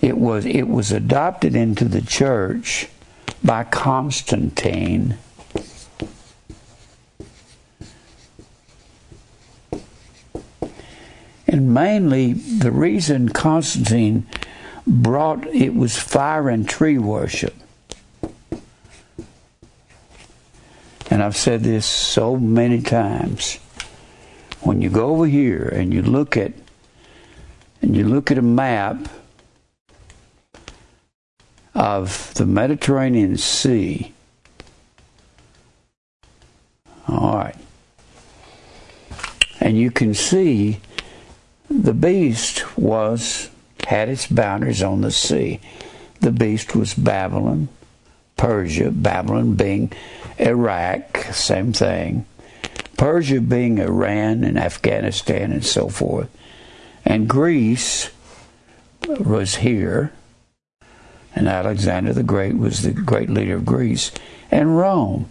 it was it was adopted into the church by Constantine. And mainly the reason Constantine brought it was fire and tree worship. And I've said this so many times. When you go over here and you look at and you look at a map of the Mediterranean Sea. All right. And you can see the beast was had its boundaries on the sea. The beast was Babylon, Persia, Babylon being Iraq, same thing. Persia being Iran and Afghanistan and so forth. And Greece was here, and Alexander the Great was the great leader of Greece, and Rome.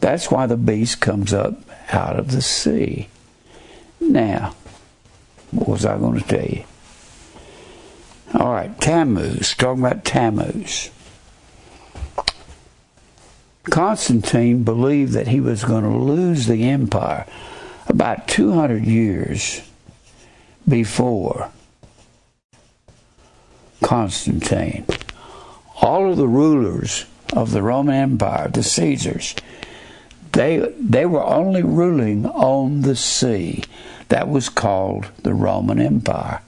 That's why the beast comes up out of the sea. Now, what was I going to tell you? All right, Tammuz, talking about Tammuz. Constantine believed that he was going to lose the empire about 200 years before Constantine. All of the rulers of the Roman Empire, the Caesars, they they were only ruling on the sea. That was called the Roman Empire.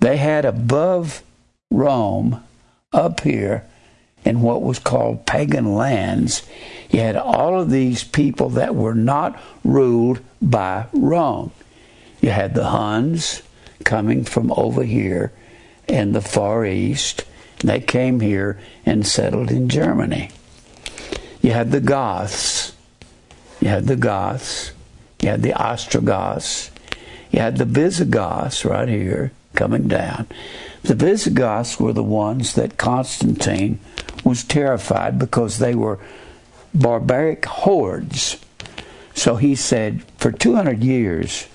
They had above Rome up here in what was called pagan lands, you had all of these people that were not ruled by Rome. You had the Huns coming from over here in the Far East. They came here and settled in Germany. You had the Goths. You had the Goths. You had the Ostrogoths. You had the Visigoths right here coming down. The Visigoths were the ones that Constantine was terrified because they were barbaric hordes. So he said, for 200 years,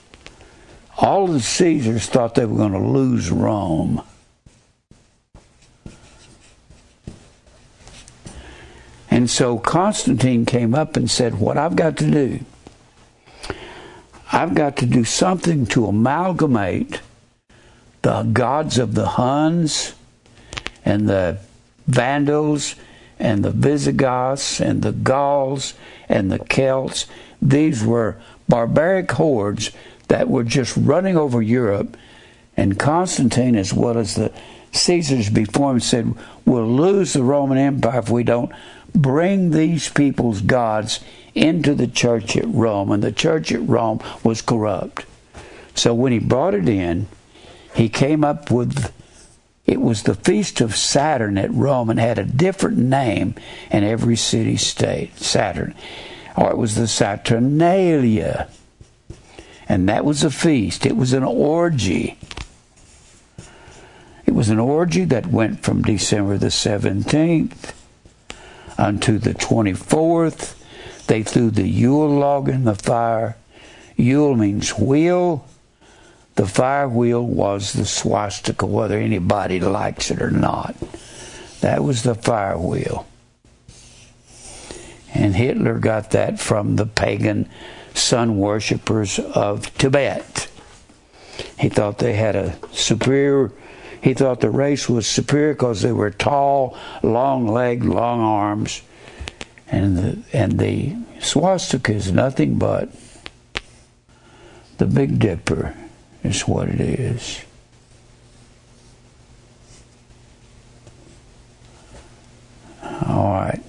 all the Caesars thought they were going to lose Rome. And so Constantine came up and said, What I've got to do, I've got to do something to amalgamate the gods of the Huns and the Vandals and the Visigoths and the Gauls and the Celts. These were barbaric hordes that were just running over Europe. And Constantine, as well as the Caesars before him, said, We'll lose the Roman Empire if we don't bring these people's gods into the church at Rome. And the church at Rome was corrupt. So when he brought it in, he came up with it was the feast of Saturn at Rome and had a different name in every city state. Saturn. Or it was the Saturnalia. And that was a feast. It was an orgy. It was an orgy that went from December the 17th unto the 24th. They threw the Yule log in the fire. Yule means wheel. The fire wheel was the swastika, whether anybody likes it or not. That was the fire wheel. And Hitler got that from the pagan sun worshippers of Tibet. He thought they had a superior, he thought the race was superior because they were tall, long legged, long arms. And the, and the swastika is nothing but the Big Dipper is what it is. All right.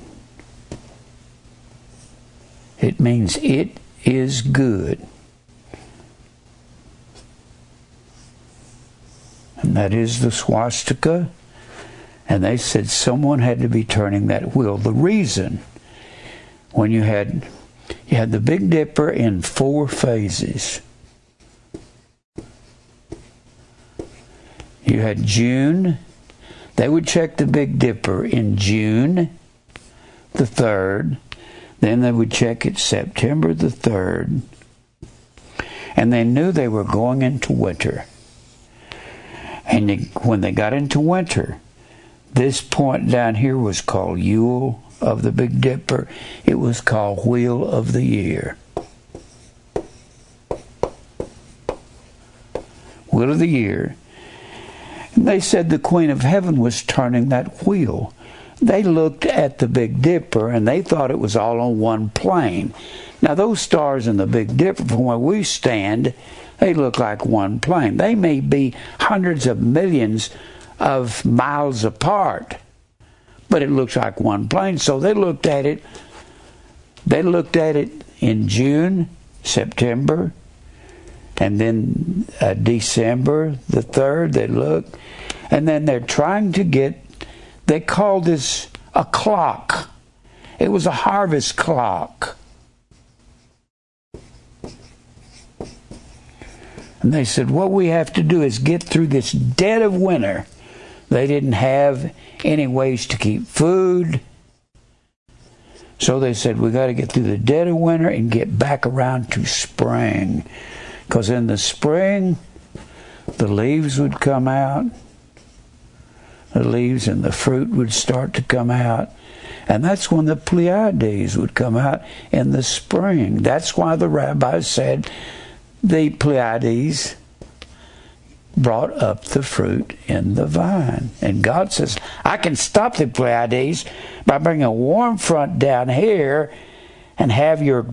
It means it is good. And that is the swastika. And they said someone had to be turning that wheel. The reason when you had you had the Big Dipper in four phases. You had June. They would check the Big Dipper in June the 3rd. Then they would check it September the 3rd. And they knew they were going into winter. And they, when they got into winter, this point down here was called Yule of the Big Dipper, it was called Wheel of the Year. Wheel of the Year. And they said the Queen of Heaven was turning that wheel. They looked at the Big Dipper and they thought it was all on one plane. Now, those stars in the Big Dipper, from where we stand, they look like one plane. They may be hundreds of millions of miles apart, but it looks like one plane. So they looked at it. They looked at it in June, September, and then uh, December the 3rd, they look. And then they're trying to get, they called this a clock. It was a harvest clock. And they said, What we have to do is get through this dead of winter. They didn't have any ways to keep food. So they said, We got to get through the dead of winter and get back around to spring. Because in the spring, the leaves would come out, the leaves and the fruit would start to come out. And that's when the Pleiades would come out in the spring. That's why the rabbis said the Pleiades brought up the fruit in the vine. And God says, I can stop the Pleiades by bringing a warm front down here and have your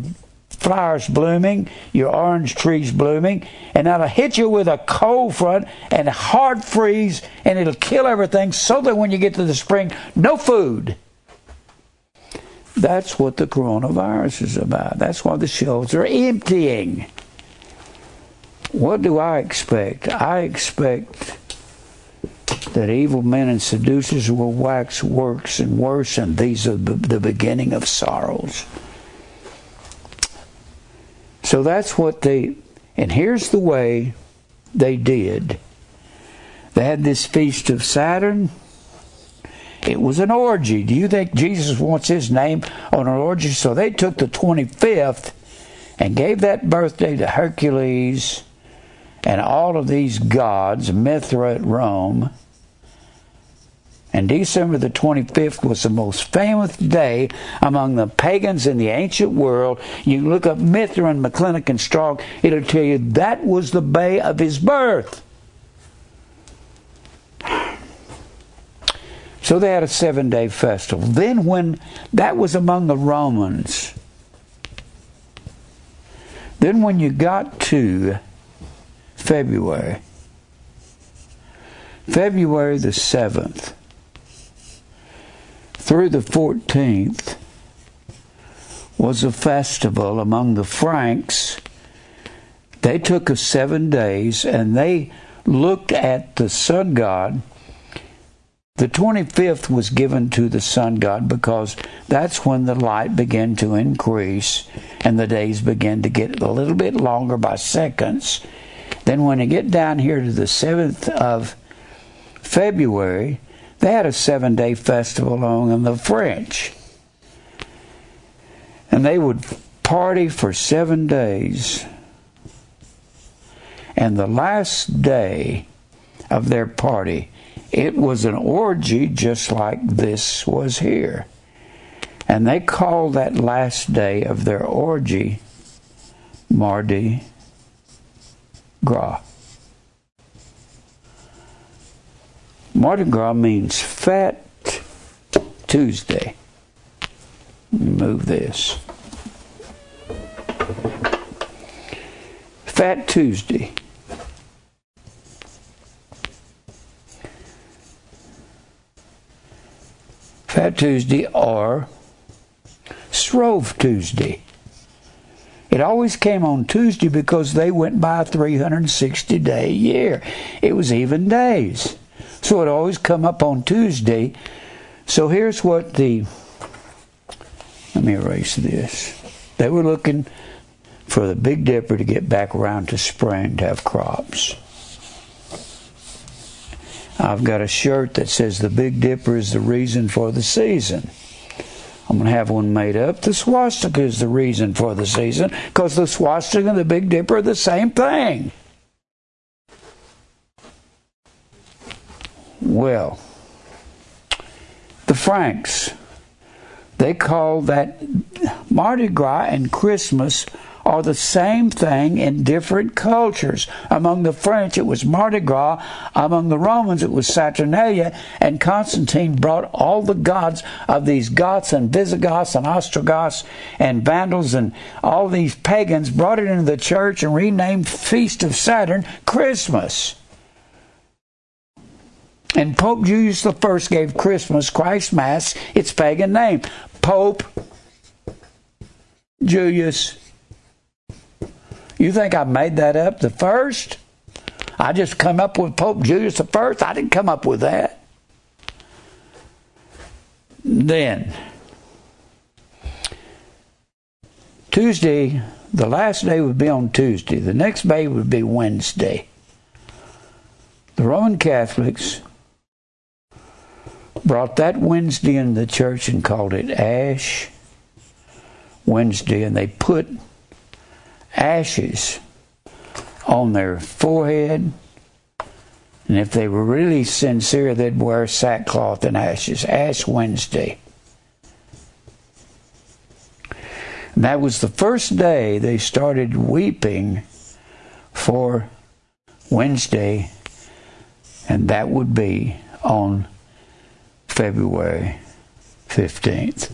flowers blooming, your orange trees blooming, and that'll hit you with a cold front and a hard freeze, and it'll kill everything so that when you get to the spring, no food. That's what the coronavirus is about. That's why the shelves are emptying. What do I expect? I expect that evil men and seducers will wax worse and worse, and these are the beginning of sorrows. So that's what they, and here's the way they did. They had this feast of Saturn. It was an orgy. Do you think Jesus wants his name on an orgy? So they took the 25th and gave that birthday to Hercules and all of these gods, Mithra at Rome. And December the 25th was the most famous day among the pagans in the ancient world. You look up Mithra and McClintock and Strong, it'll tell you that was the day of his birth. So they had a seven day festival. Then, when that was among the Romans, then when you got to February, February the 7th, through the 14th was a festival among the Franks. They took us seven days and they looked at the sun god. The 25th was given to the sun god because that's when the light began to increase and the days began to get a little bit longer by seconds. Then, when you get down here to the 7th of February, they had a seven day festival among the French. And they would party for seven days. And the last day of their party, it was an orgy just like this was here. And they called that last day of their orgy Mardi Gras. Mardi Gras means Fat Tuesday. Move this. Fat Tuesday. Fat Tuesday or Shrove Tuesday. It always came on Tuesday because they went by a 360 day year. It was even days. So it always come up on Tuesday. So here's what the let me erase this. They were looking for the Big Dipper to get back around to spring to have crops. I've got a shirt that says the Big Dipper is the reason for the season. I'm going to have one made up. The swastika is the reason for the season because the swastika and the Big Dipper are the same thing. Well, the Franks, they call that Mardi Gras and Christmas are the same thing in different cultures. Among the French, it was Mardi Gras. Among the Romans, it was Saturnalia. And Constantine brought all the gods of these Goths and Visigoths and Ostrogoths and Vandals and all these pagans, brought it into the church and renamed Feast of Saturn Christmas. And Pope Julius I gave Christmas, Christ Mass, its pagan name. Pope Julius you think I made that up the first? I just come up with Pope Julius the first. I didn't come up with that. Then Tuesday, the last day would be on Tuesday. The next day would be Wednesday. The Roman Catholics brought that Wednesday in the church and called it Ash Wednesday, and they put ashes on their forehead. And if they were really sincere, they'd wear sackcloth and ashes. Ash Wednesday. And that was the first day they started weeping for Wednesday, and that would be on February 15th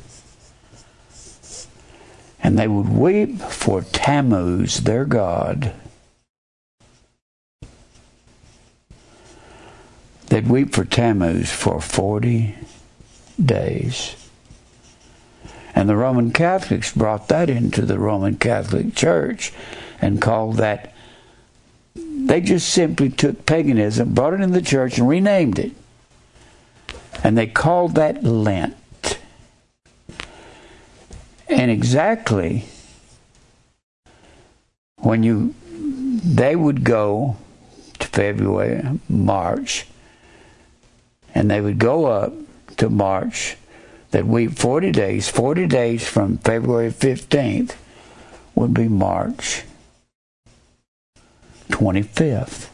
and they would weep for Tammuz, their god. They'd weep for Tammuz for 40 days. And the Roman Catholics brought that into the Roman Catholic Church and called that, they just simply took paganism, brought it in the church, and renamed it. And they called that Lent. And exactly when you they would go to February, March, and they would go up to March that week 40 days, 40 days from February 15th would be March 25th.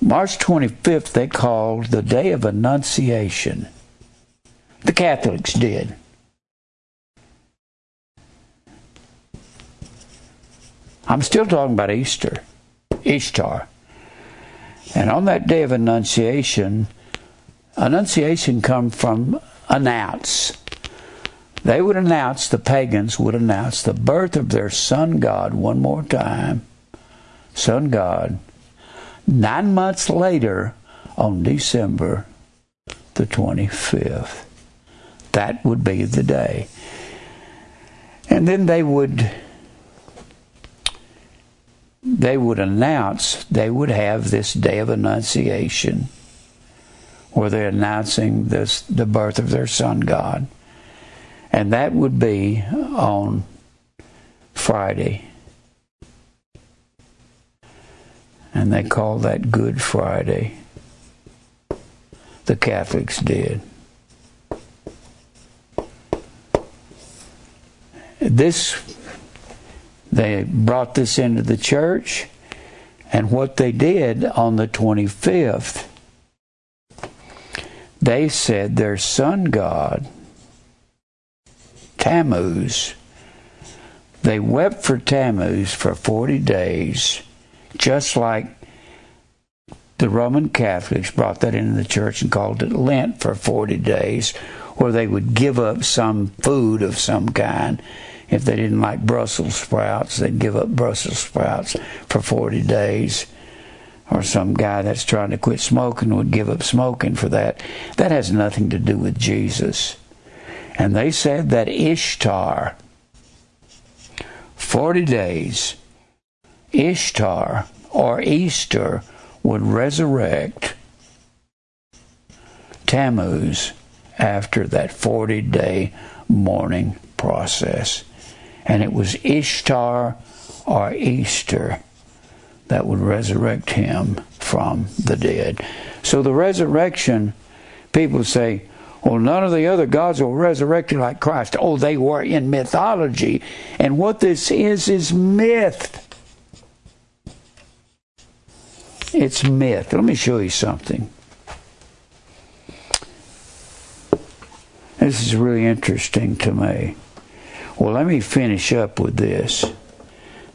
March 25th, they called the Day of Annunciation. The Catholics did. I'm still talking about Easter, Ishtar. And on that day of Annunciation, Annunciation come from announce. They would announce, the pagans would announce the birth of their sun god one more time. Sun god. Nine months later, on December the 25th. That would be the day. And then they would they would announce they would have this day of annunciation where they're announcing this the birth of their sun God. And that would be on Friday. And they call that Good Friday. The Catholics did. This they brought this into the church, and what they did on the 25th, they said their sun god, Tammuz, they wept for Tammuz for 40 days, just like the Roman Catholics brought that into the church and called it Lent for 40 days, where they would give up some food of some kind if they didn't like Brussels sprouts, they'd give up Brussels sprouts for 40 days. Or some guy that's trying to quit smoking would give up smoking for that. That has nothing to do with Jesus. And they said that Ishtar, 40 days, Ishtar or Easter would resurrect Tammuz after that 40 day mourning process and it was Ishtar or Easter that would resurrect him from the dead. So the resurrection, people say, well, none of the other gods were resurrected like Christ. Oh, they were in mythology. And what this is, is myth. It's myth. Let me show you something. This is really interesting to me. Well, let me finish up with this.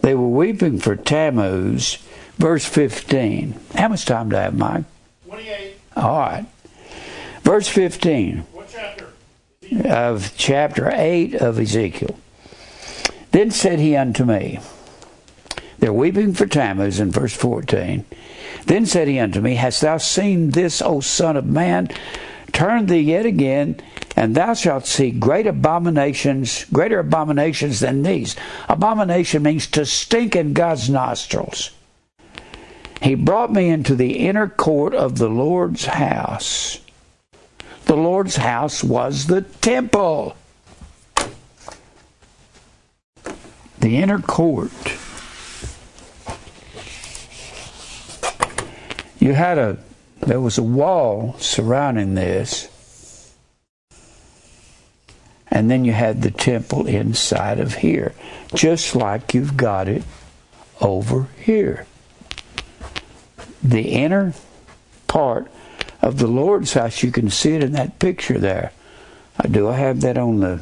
They were weeping for Tammuz, verse 15. How much time do I have, Mike? 28. All right. Verse 15 What chapter? of chapter 8 of Ezekiel. Then said he unto me, They're weeping for Tammuz in verse 14. Then said he unto me, Hast thou seen this, O Son of Man? Turn thee yet again, and thou shalt see great abominations, greater abominations than these. Abomination means to stink in God's nostrils. He brought me into the inner court of the Lord's house. The Lord's house was the temple. The inner court. You had a there was a wall surrounding this. And then you had the temple inside of here, just like you've got it over here. The inner part of the Lord's house, you can see it in that picture there. Uh, do I have that on the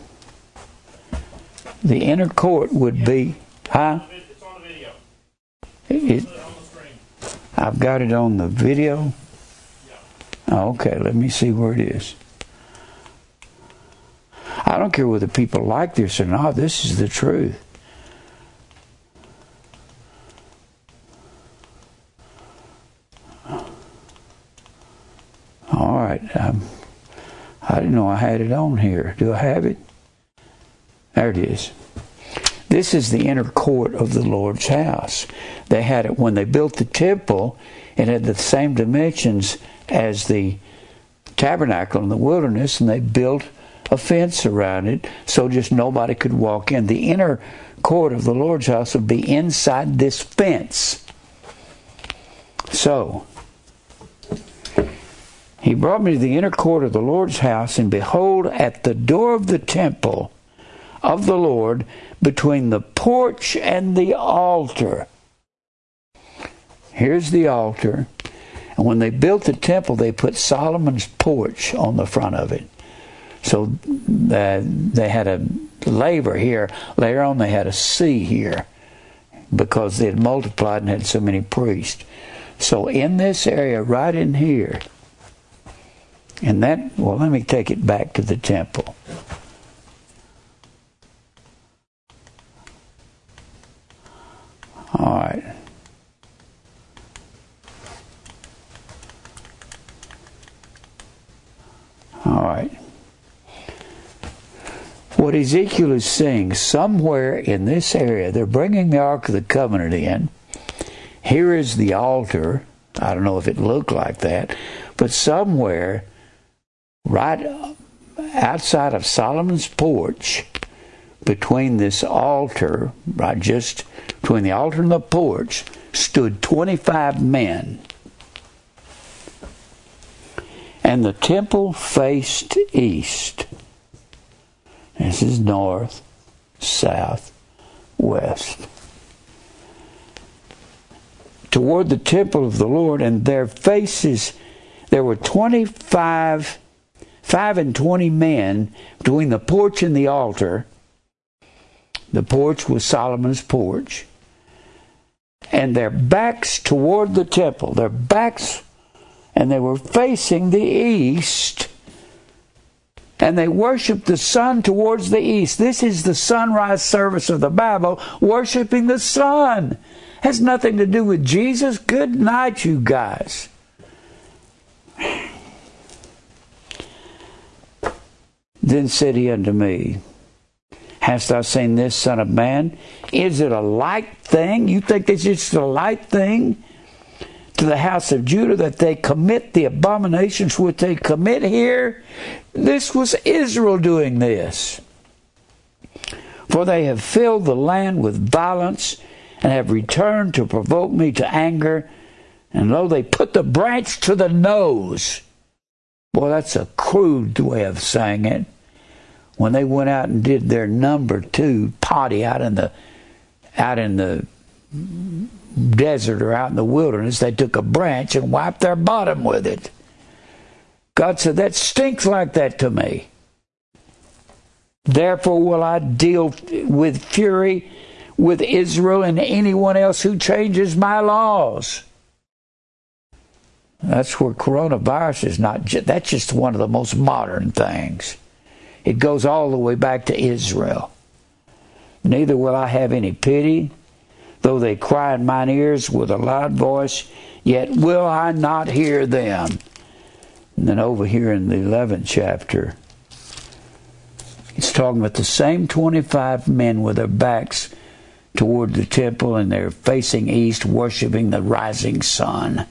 the inner court would be huh? It's on the video. It, on the screen. I've got it on the video. Yeah. Okay, let me see where it is. I don't care whether people like this or not, this is the truth. All right. Um, I didn't know I had it on here. Do I have it? There it is. This is the inner court of the Lord's house. They had it when they built the temple, it had the same dimensions as the tabernacle in the wilderness, and they built a fence around it so just nobody could walk in. The inner court of the Lord's house would be inside this fence. So, he brought me to the inner court of the Lord's house, and behold, at the door of the temple of the Lord, between the porch and the altar. Here's the altar. And when they built the temple, they put Solomon's porch on the front of it. So uh, they had a laver here. Later on, they had a sea here because they had multiplied and had so many priests. So in this area, right in here, and that, well, let me take it back to the temple. All right. All right. What Ezekiel is saying, somewhere in this area, they're bringing the Ark of the Covenant in. Here is the altar. I don't know if it looked like that, but somewhere, right outside of Solomon's porch, between this altar, right just between the altar and the porch, stood 25 men. And the temple faced east. This is north, south, west. Toward the temple of the Lord, and their faces, there were 25, 5 and 20 men between the porch and the altar. The porch was Solomon's porch. And their backs toward the temple, their backs, and they were facing the east and they worship the sun towards the east. This is the sunrise service of the Bible, worshiping the sun. Has nothing to do with Jesus. Good night, you guys. Then said he unto me, Hast thou seen this, Son of Man? Is it a light thing? You think is just a light thing? To the house of Judah that they commit the abominations which they commit here. This was Israel doing this. For they have filled the land with violence and have returned to provoke me to anger. And lo, they put the branch to the nose. Boy, that's a crude way of saying it. When they went out and did their number two potty out in the out in the desert or out in the wilderness, they took a branch and wiped their bottom with it. God said, That stinks like that to me. Therefore will I deal with fury with Israel and anyone else who changes my laws. That's where coronavirus is not, that's just one of the most modern things. It goes all the way back to Israel. Neither will I have any pity, though they cry in mine ears with a loud voice, yet will I not hear them. And then over here in the 11th chapter, it's talking about the same 25 men with their backs toward the temple and they're facing east, worshiping the rising sun.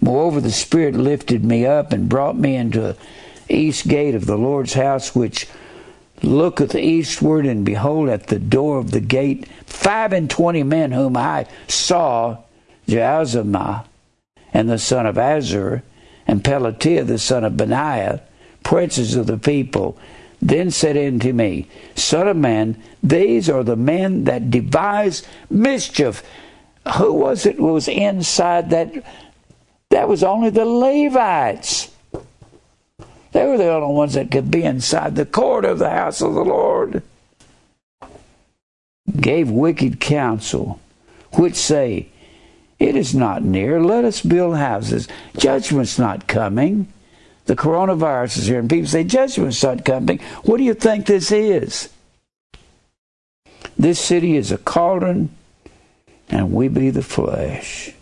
Moreover, the Spirit lifted me up and brought me into the east gate of the Lord's house, which looketh eastward, and behold, at the door of the gate, five and twenty men whom I saw, Jaazaniah, and the son of Azur, and Pelatiah, the son of Benaiah, princes of the people, then said unto me, Son of man, these are the men that devise mischief. Who was it was inside that? That was only the Levites. They were the only ones that could be inside the court of the house of the Lord. Gave wicked counsel, which say, It is not near, let us build houses. Judgment's not coming. The coronavirus is here, and people say, Judgment's not coming. What do you think this is? This city is a cauldron, and we be the flesh.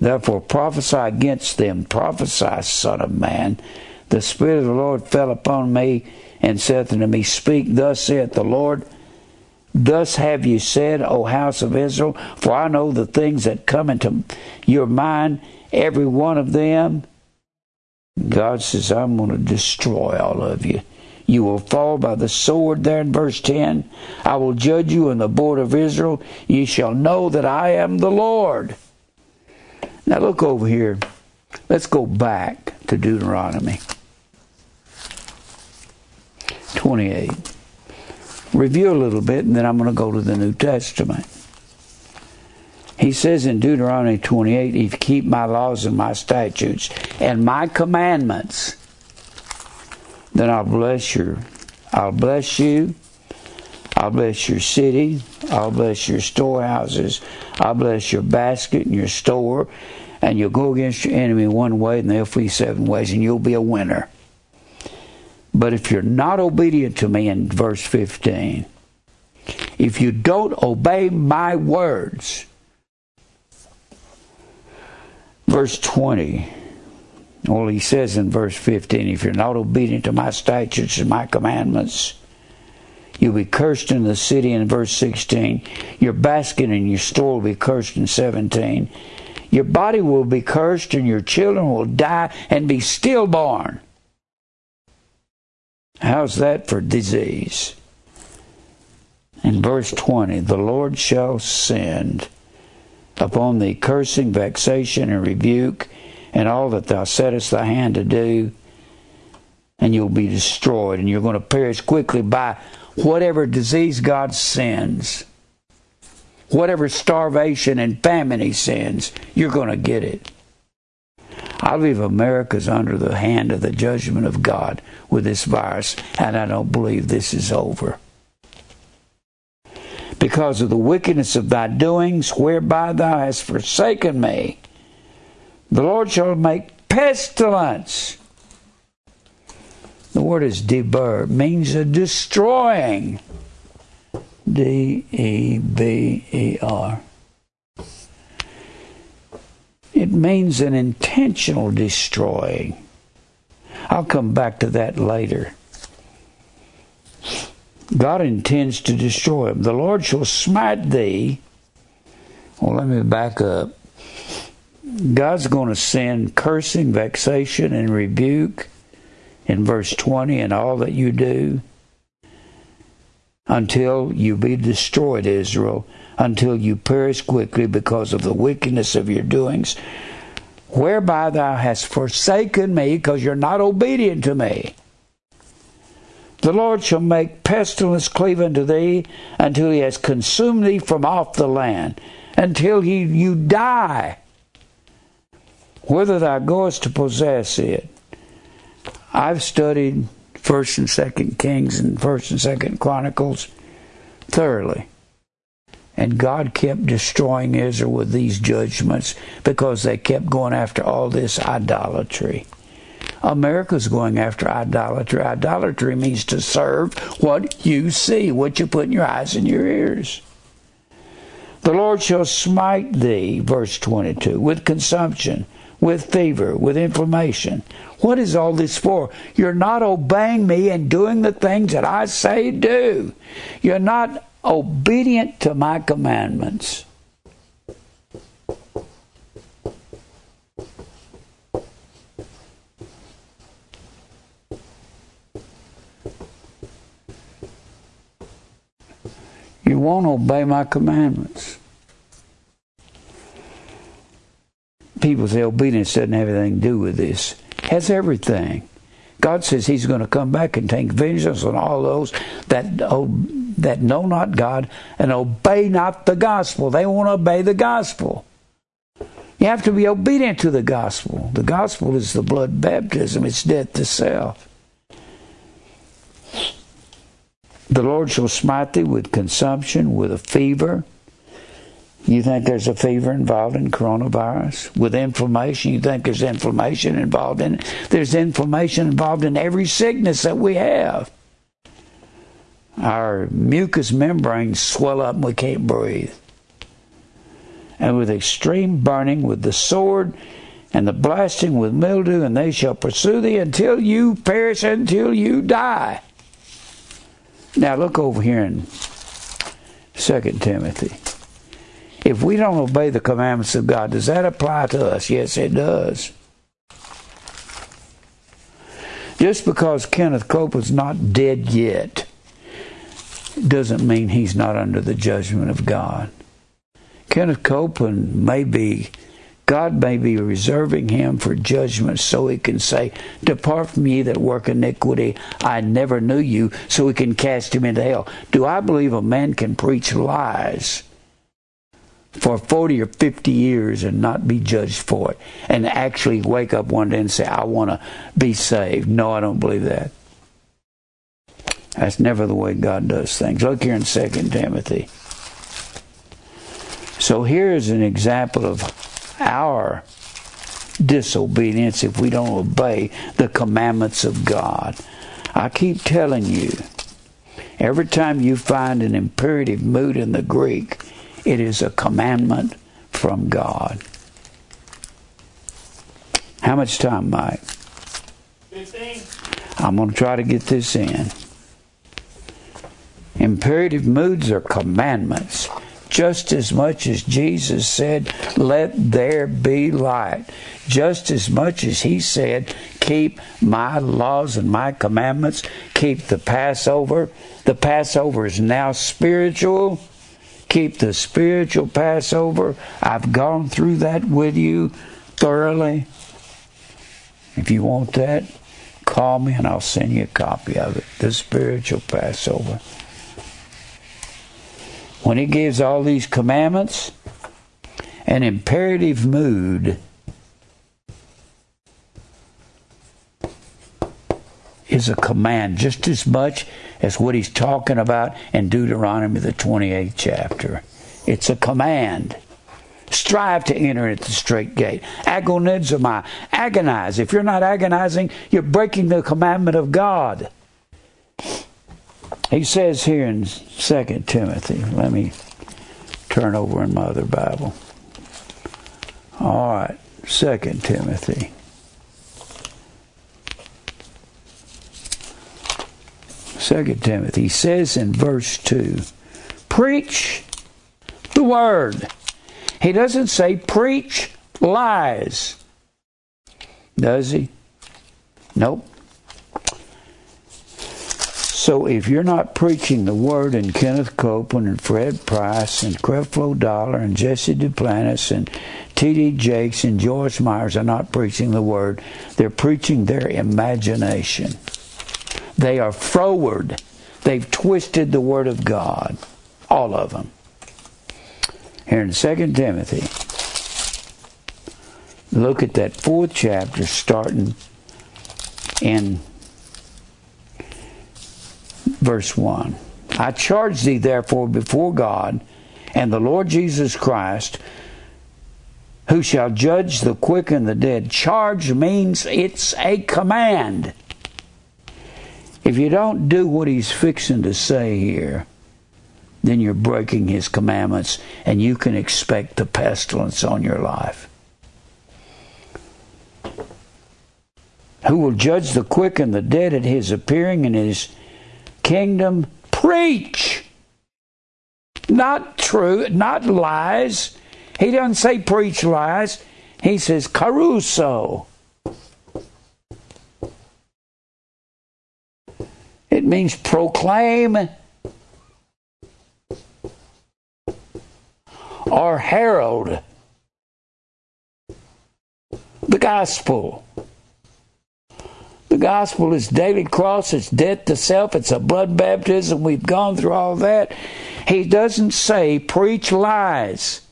Therefore prophesy against them, prophesy, Son of Man the Spirit of the Lord fell upon me and saith unto me, Speak, thus saith the Lord. Thus have you said, O house of Israel, for I know the things that come into your mind, every one of them. God says, I'm going to destroy all of you. You will fall by the sword, there in verse 10. I will judge you in the border of Israel. Ye shall know that I am the Lord. Now look over here. Let's go back to Deuteronomy. 28. Review a little bit, and then I'm going to go to the New Testament. He says in Deuteronomy 28, if you keep my laws and my statutes and my commandments, then I'll bless you. I'll bless you. I'll bless your city. I'll bless your storehouses. I'll bless your basket and your store. And you'll go against your enemy one way and they'll flee seven ways, and you'll be a winner. But if you're not obedient to me in verse 15, if you don't obey my words, verse 20, well, he says in verse 15, if you're not obedient to my statutes and my commandments, you'll be cursed in the city in verse 16. Your basket and your store will be cursed in 17. Your body will be cursed and your children will die and be stillborn. How's that for disease? In verse 20, the Lord shall send upon thee cursing, vexation, and rebuke, and all that thou settest thy hand to do, and you'll be destroyed, and you're going to perish quickly by whatever disease God sends. Whatever starvation and famine He sends, you're going to get it. I believe America's under the hand of the judgment of God with this virus, and I don't believe this is over. Because of the wickedness of thy doings, whereby thou hast forsaken me, the Lord shall make pestilence. The word is deber, means a destroying. D E B E R. It means an intentional destroying. I'll come back to that later. God intends to destroy him. The Lord shall smite thee. Well, let me back up. God's going to send cursing, vexation, and rebuke in verse 20 and all that you do until you be destroyed, Israel until you perish quickly because of the wickedness of your doings, whereby thou hast forsaken me because you're not obedient to me. The Lord shall make pestilence cleave unto thee until he has consumed thee from off the land, until he, you die, whither thou goest to possess it. I've studied First and Second Kings and First and Second Chronicles thoroughly. And God kept destroying Israel with these judgments because they kept going after all this idolatry. America's going after idolatry. Idolatry means to serve what you see, what you put in your eyes and your ears. The Lord shall smite thee, verse 22, with consumption, with fever, with inflammation. What is all this for? You're not obeying me and doing the things that I say do. You're not obedient to my commandments. You won't obey my commandments. People say obedience doesn't have anything to do with this. It has everything. God says He's going to come back and take vengeance on all those that that know not God and obey not the gospel. They won't obey the gospel. You have to be obedient to the gospel. The gospel is the blood baptism. It's death to self. The Lord shall smite thee with consumption, with a fever. You think there's a fever involved in coronavirus? With inflammation, you think there's inflammation involved in it? There's inflammation involved in every sickness that we have. Our mucous membranes swell up and we can't breathe. And with extreme burning, with the sword and the blasting with mildew, and they shall pursue thee until you perish, until you die. Now look over here in 2 Timothy. If we don't obey the commandments of God, does that apply to us? Yes, it does. Just because Kenneth Copeland's not dead yet doesn't mean he's not under the judgment of God. Kenneth Copeland may be God may be reserving him for judgment so he can say, Depart from ye that work iniquity, I never knew you, so he can cast him into hell. Do I believe a man can preach lies for 40 or 50 years and not be judged for it and actually wake up one day and say, I want to be saved? No, I don't believe that. That's never the way God does things. Look here in 2 Timothy. So here is an example of our disobedience if we don't obey the commandments of God. I keep telling you, every time you find an imperative mood in the Greek, it is a commandment from God. How much time, Mike? 15. I'm going to try to get this in. Imperative moods are commandments just as much as Jesus said, Let there be light. Just as much as He said, Keep my laws and my commandments, keep the Passover. The Passover is now spiritual. Keep the spiritual Passover. I've gone through that with you thoroughly. If you want that, call me and I'll send you a copy of it. The spiritual Passover when he gives all these commandments, an imperative mood is a command just as much as what he's talking about in Deuteronomy, the 28th chapter. It's a command. Strive to enter at the strait gate. Agonizomai. Agonize. If you're not agonizing, you're breaking the commandment of God. He says here in 2 Timothy, let me turn over in my other Bible. All right, 2 Timothy. Second Timothy says in verse two, preach the word. He doesn't say preach lies. Does he? Nope. So if you're not preaching the word, and Kenneth Copeland and Fred Price and Creflo Dollar and Jesse Duplantis and T.D. Jakes and George Myers are not preaching the word, they're preaching their imagination. They are froward. They've twisted the word of God. All of them. Here in 2 Timothy, look at that fourth chapter starting in verse 1. I charge thee therefore before God and the Lord Jesus Christ, who shall judge the quick and the dead. Charge means it's a command. If you don't do what he's fixing to say here, then you're breaking his commandments and you can expect the pestilence on your life. Who will judge the quick and the dead at his appearing and his kingdom? Preach! Not true, not lies. He doesn't say preach lies. He says kerusso. It means proclaim or herald the gospel. Gospel is daily cross, it's death to self, it's a blood baptism. We've gone through all that. He doesn't say preach lies.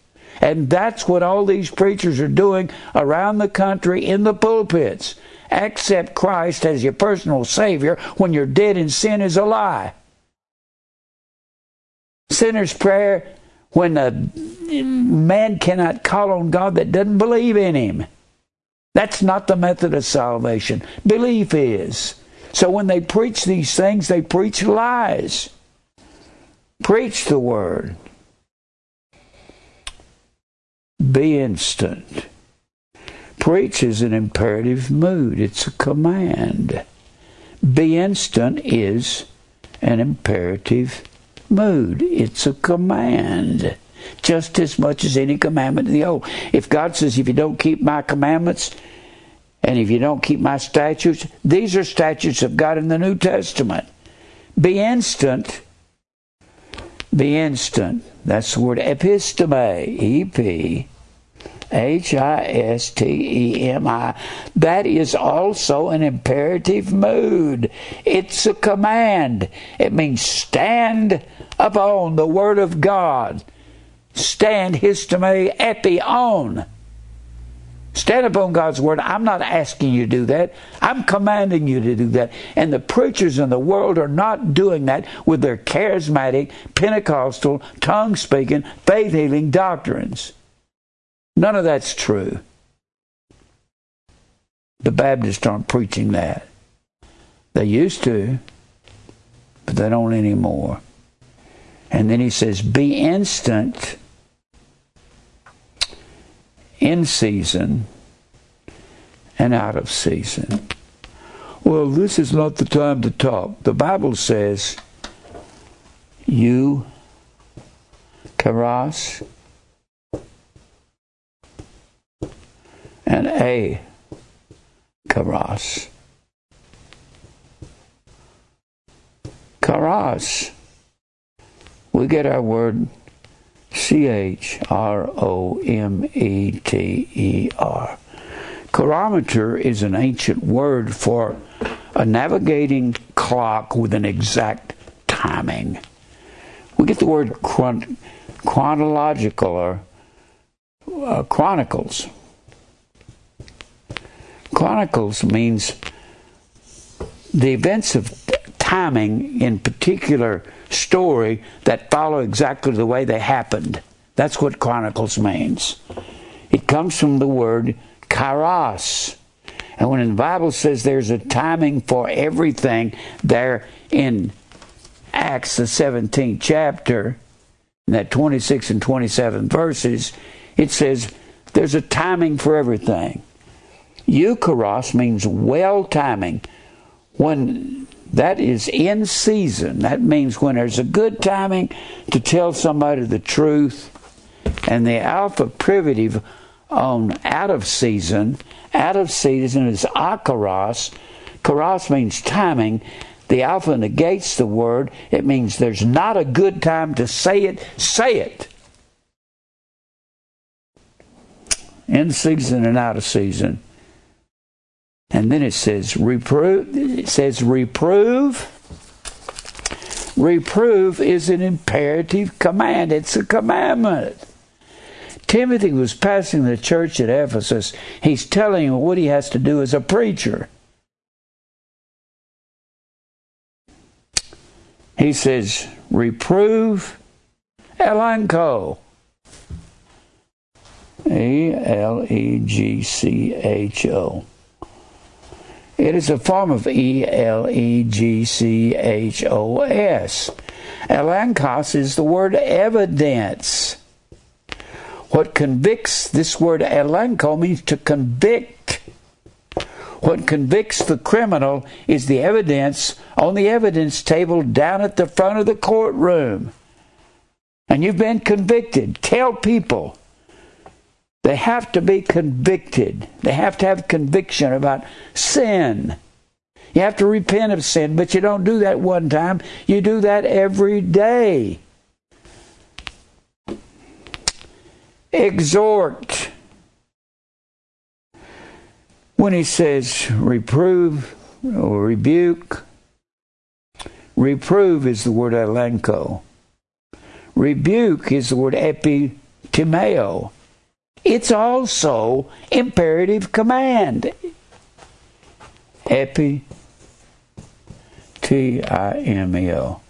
And that's what all these preachers are doing around the country in the pulpits. Accept Christ as your personal Savior when you're dead in sin is a lie. Sinner's prayer when a man cannot call on God that doesn't believe in Him. That's not the method of salvation. Belief is. So when they preach these things, they preach lies. Preach the word. Be instant. Preach is an imperative mood, it's a command. Be instant is an imperative mood, it's a command. Just as much as any commandment in the old. If God says, if you don't keep my commandments, and if you don't keep my statutes, these are statutes of God in the New Testament. Be instant. Be instant. That's the word ephistemi. E P H I S T E M I. That is also an imperative mood. It's a command. It means stand upon the Word of God. Stand histemi epi on. Stand upon God's word. I'm not asking you to do that. I'm commanding you to do that. And the preachers in the world are not doing that with their charismatic, Pentecostal, tongue speaking, faith healing doctrines. None of that's true. The Baptists aren't preaching that. They used to, but they don't anymore. And then he says, Be instant in season and out of season. Well, this is not the time to talk. The Bible says, you, charis, and a charis. Charis. We get our word C H R O M E T E R. Chronometer is an ancient word for a navigating clock with an exact timing. We get the word chron- chronological or uh, chronicles. Chronicles means the events of timing in particular story that follow exactly the way they happened. That's what Chronicles means. It comes from the word kairos. And when the Bible says there's a timing for everything, there in Acts, the 17th chapter, in that 26 and 27 verses, it says there's a timing for everything. Eukairos means well timing. When that is in season. That means when there's a good timing to tell somebody the truth. And the alpha privative on out of season, out of season is akairos. Kairos means timing. The alpha negates the word. It means there's not a good time to say it. Say it. In season and out of season. And then it says reprove it says reprove. Reprove is an imperative command. It's a commandment. Timothy was passing the church at Ephesus. He's telling him what he has to do as a preacher. He says, reprove elencho. E L E G C H O. It is a form of E L E G C H O S. Elenchos is the word evidence. What convicts, this word elencho means to convict. What convicts the criminal is the evidence on the evidence table down at the front of the courtroom. And you've been convicted. Tell people they have to be convicted. They have to have conviction about sin. You have to repent of sin, but you don't do that one time. You do that every day. Exhort. When he says reprove or rebuke, reprove is the word elencho. Rebuke is the word epitimeo. It's also imperative command. Epi, T I M E O.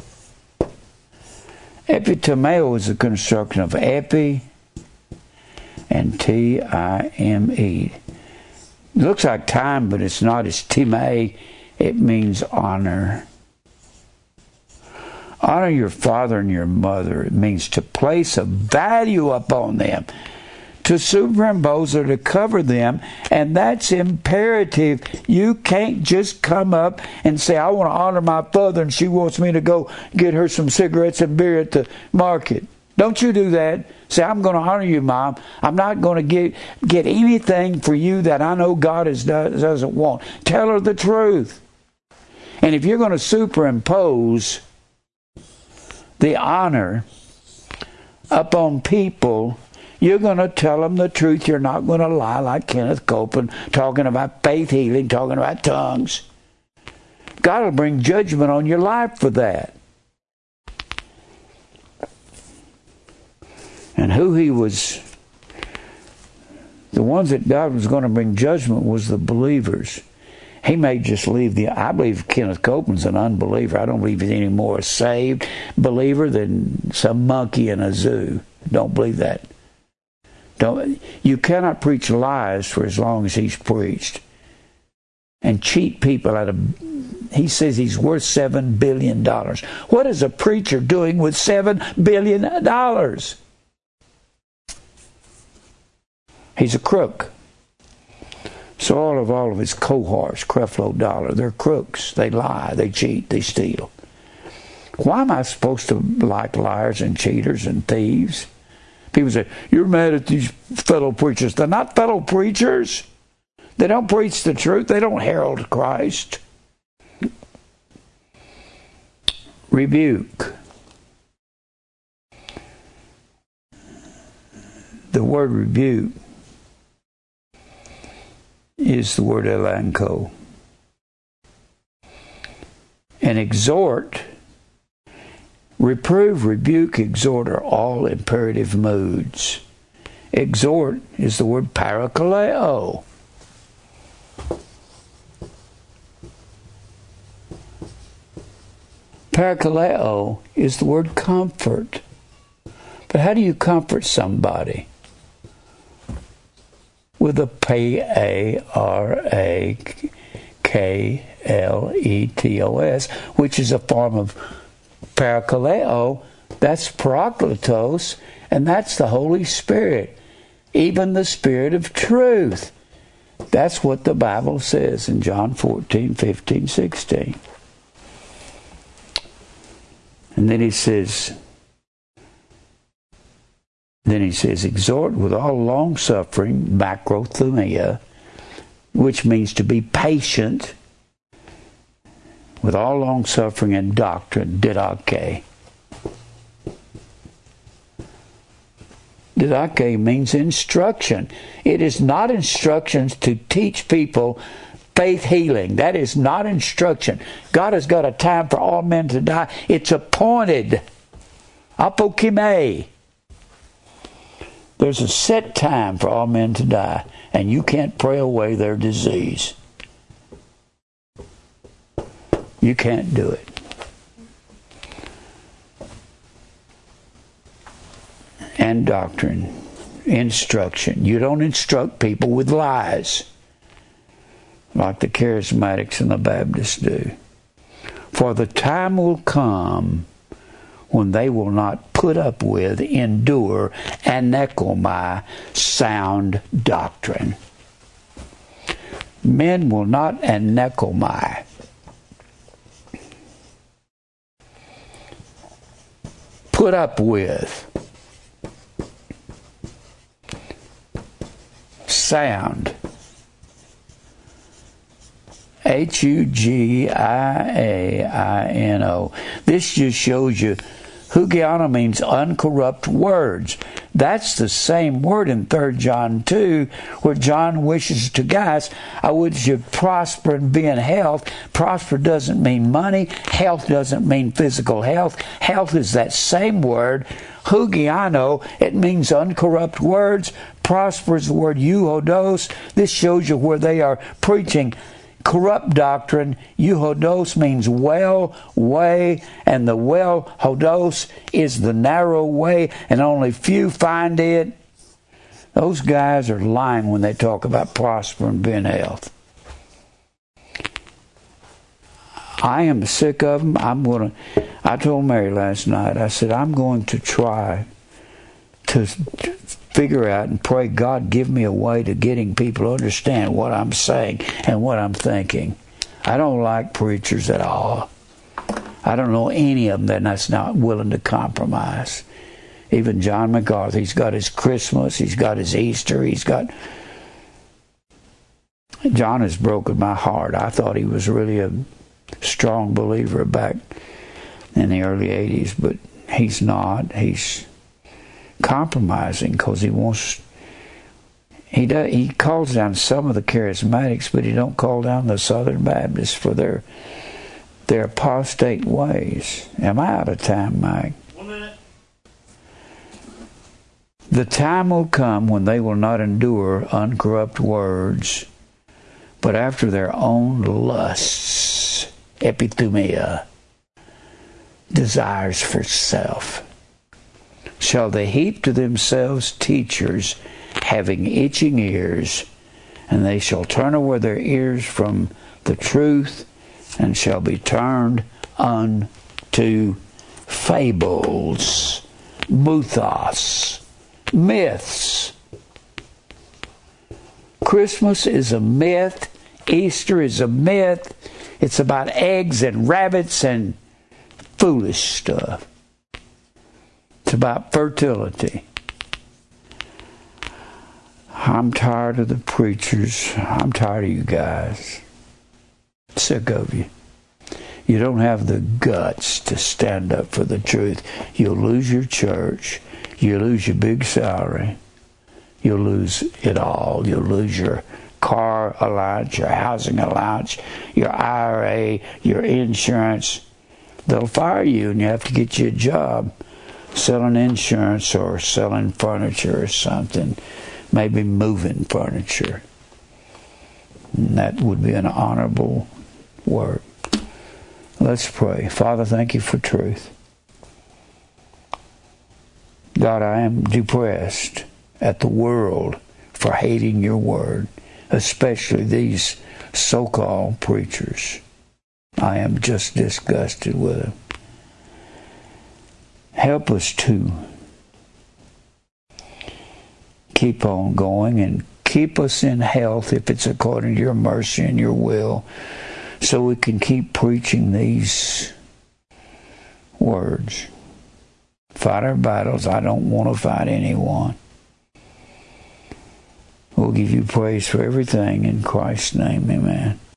Epitimeo is a construction of epi and T I M E. Looks like time, but it's not. It's time. It means honor. Honor your father and your mother. It means to place a value upon them to superimpose or to cover them, and that's imperative. You can't just come up and say, I want to honor my father, and she wants me to go get her some cigarettes and beer at the market. Don't you do that. Say, I'm going to honor you, Mom. I'm not going to get, get anything for you that I know God is, doesn't want. Tell her the truth. And if you're going to superimpose the honor upon people you're going to tell them the truth. You're not going to lie like Kenneth Copeland, talking about faith healing, talking about tongues. God will bring judgment on your life for that. And who he was, the ones that God was going to bring judgment was the believers. He may just leave the. I believe Kenneth Copeland's an unbeliever. I don't believe he's any more a saved believer than some monkey in a zoo. Don't believe that. Don't, you cannot preach lies for as long as he's preached and cheat people out of. He says he's worth seven billion dollars. What is a preacher doing with seven billion dollars? He's a crook. So all of all of his cohorts, Creflo Dollar, they're crooks. They lie, they cheat, they steal. Why am I supposed to like liars and cheaters and thieves? People say, You're mad at these fellow preachers. They're not fellow preachers. They don't preach the truth, they don't herald Christ. Rebuke. The word rebuke is the word elencho. And exhort Reprove, rebuke, exhort are all imperative moods. Exhort is the word parakaleo. Parakaleo is the word comfort. But how do you comfort somebody? With a P A R A K L E T O S, which is a form of parakaleo, that's parakletos, and that's the Holy Spirit, even the Spirit of truth. That's what the Bible says in John 14, 15, 16. And then he says, then he says, exhort with all long suffering, macrothumia, which means to be patient with all long suffering and doctrine, didache. Didache means instruction. It is not instructions to teach people faith healing. That is not instruction. God has got a time for all men to die. It's appointed. Apokeimai. There's a set time for all men to die, and you can't pray away their disease. You can't do it. And doctrine, instruction. You don't instruct people with lies like the charismatics and the Baptists do. For the time will come when they will not put up with, endure, anechomai, sound doctrine. Men will not anechomai Put up with sound H U G I A I N O. This just shows you Hugiaino means uncorrupt words. That's the same word in 3 John 2, where John wishes to Gaius, I would you prosper and be in health. Prosper doesn't mean money. Health doesn't mean physical health. Health is that same word. Hugiaino, it means uncorrupt words. Prosper is the word euhodos. This shows you where they are preaching corrupt doctrine. Euhodos means well way, and the well hodos is the narrow way, and only few find it. Those guys are lying when they talk about prospering being health. I am sick of them. I'm going to. I told Mary last night. I said I'm going to try to figure out and pray, God, give me a way to getting people to understand what I'm saying and what I'm thinking. I don't like preachers at all. I don't know any of them that's not willing to compromise. Even John MacArthur, he's got his Christmas, he's got his Easter, he's got. John has broken my heart. I thought he was really a strong believer back in the early 80s, but he's not. He's compromising because he wants he does, he calls down some of the charismatics, but he don't call down the Southern Baptists for their their apostate ways. Am I out of time, Mike? One minute. The time will come when they will not endure uncorrupt words, but after their own lusts, epithumia, desires for self shall they heap to themselves teachers having itching ears, and they shall turn away their ears from the truth, and shall be turned unto fables, mythos, myths. Christmas is a myth. Easter is a myth. It's about eggs and rabbits and foolish stuff. It's about fertility. I'm tired of the preachers. I'm tired of you guys. Sick of you. You don't have the guts to stand up for the truth. You'll lose your church. You'll lose your big salary. You'll lose it all. You'll lose your car allowance, your housing allowance, your IRA, your insurance. They'll fire you and you have to get you a job selling insurance or selling furniture or something, maybe moving furniture. And that would be an honorable work. Let's pray. Father, thank you for truth. God, I am depressed at the world for hating your word, especially these so called preachers. I am just disgusted with them. Help us to keep on going and keep us in health if it's according to your mercy and your will, so we can keep preaching these words. Fight our battles. I don't want to fight anyone. We'll give you praise for everything in Christ's name. Amen.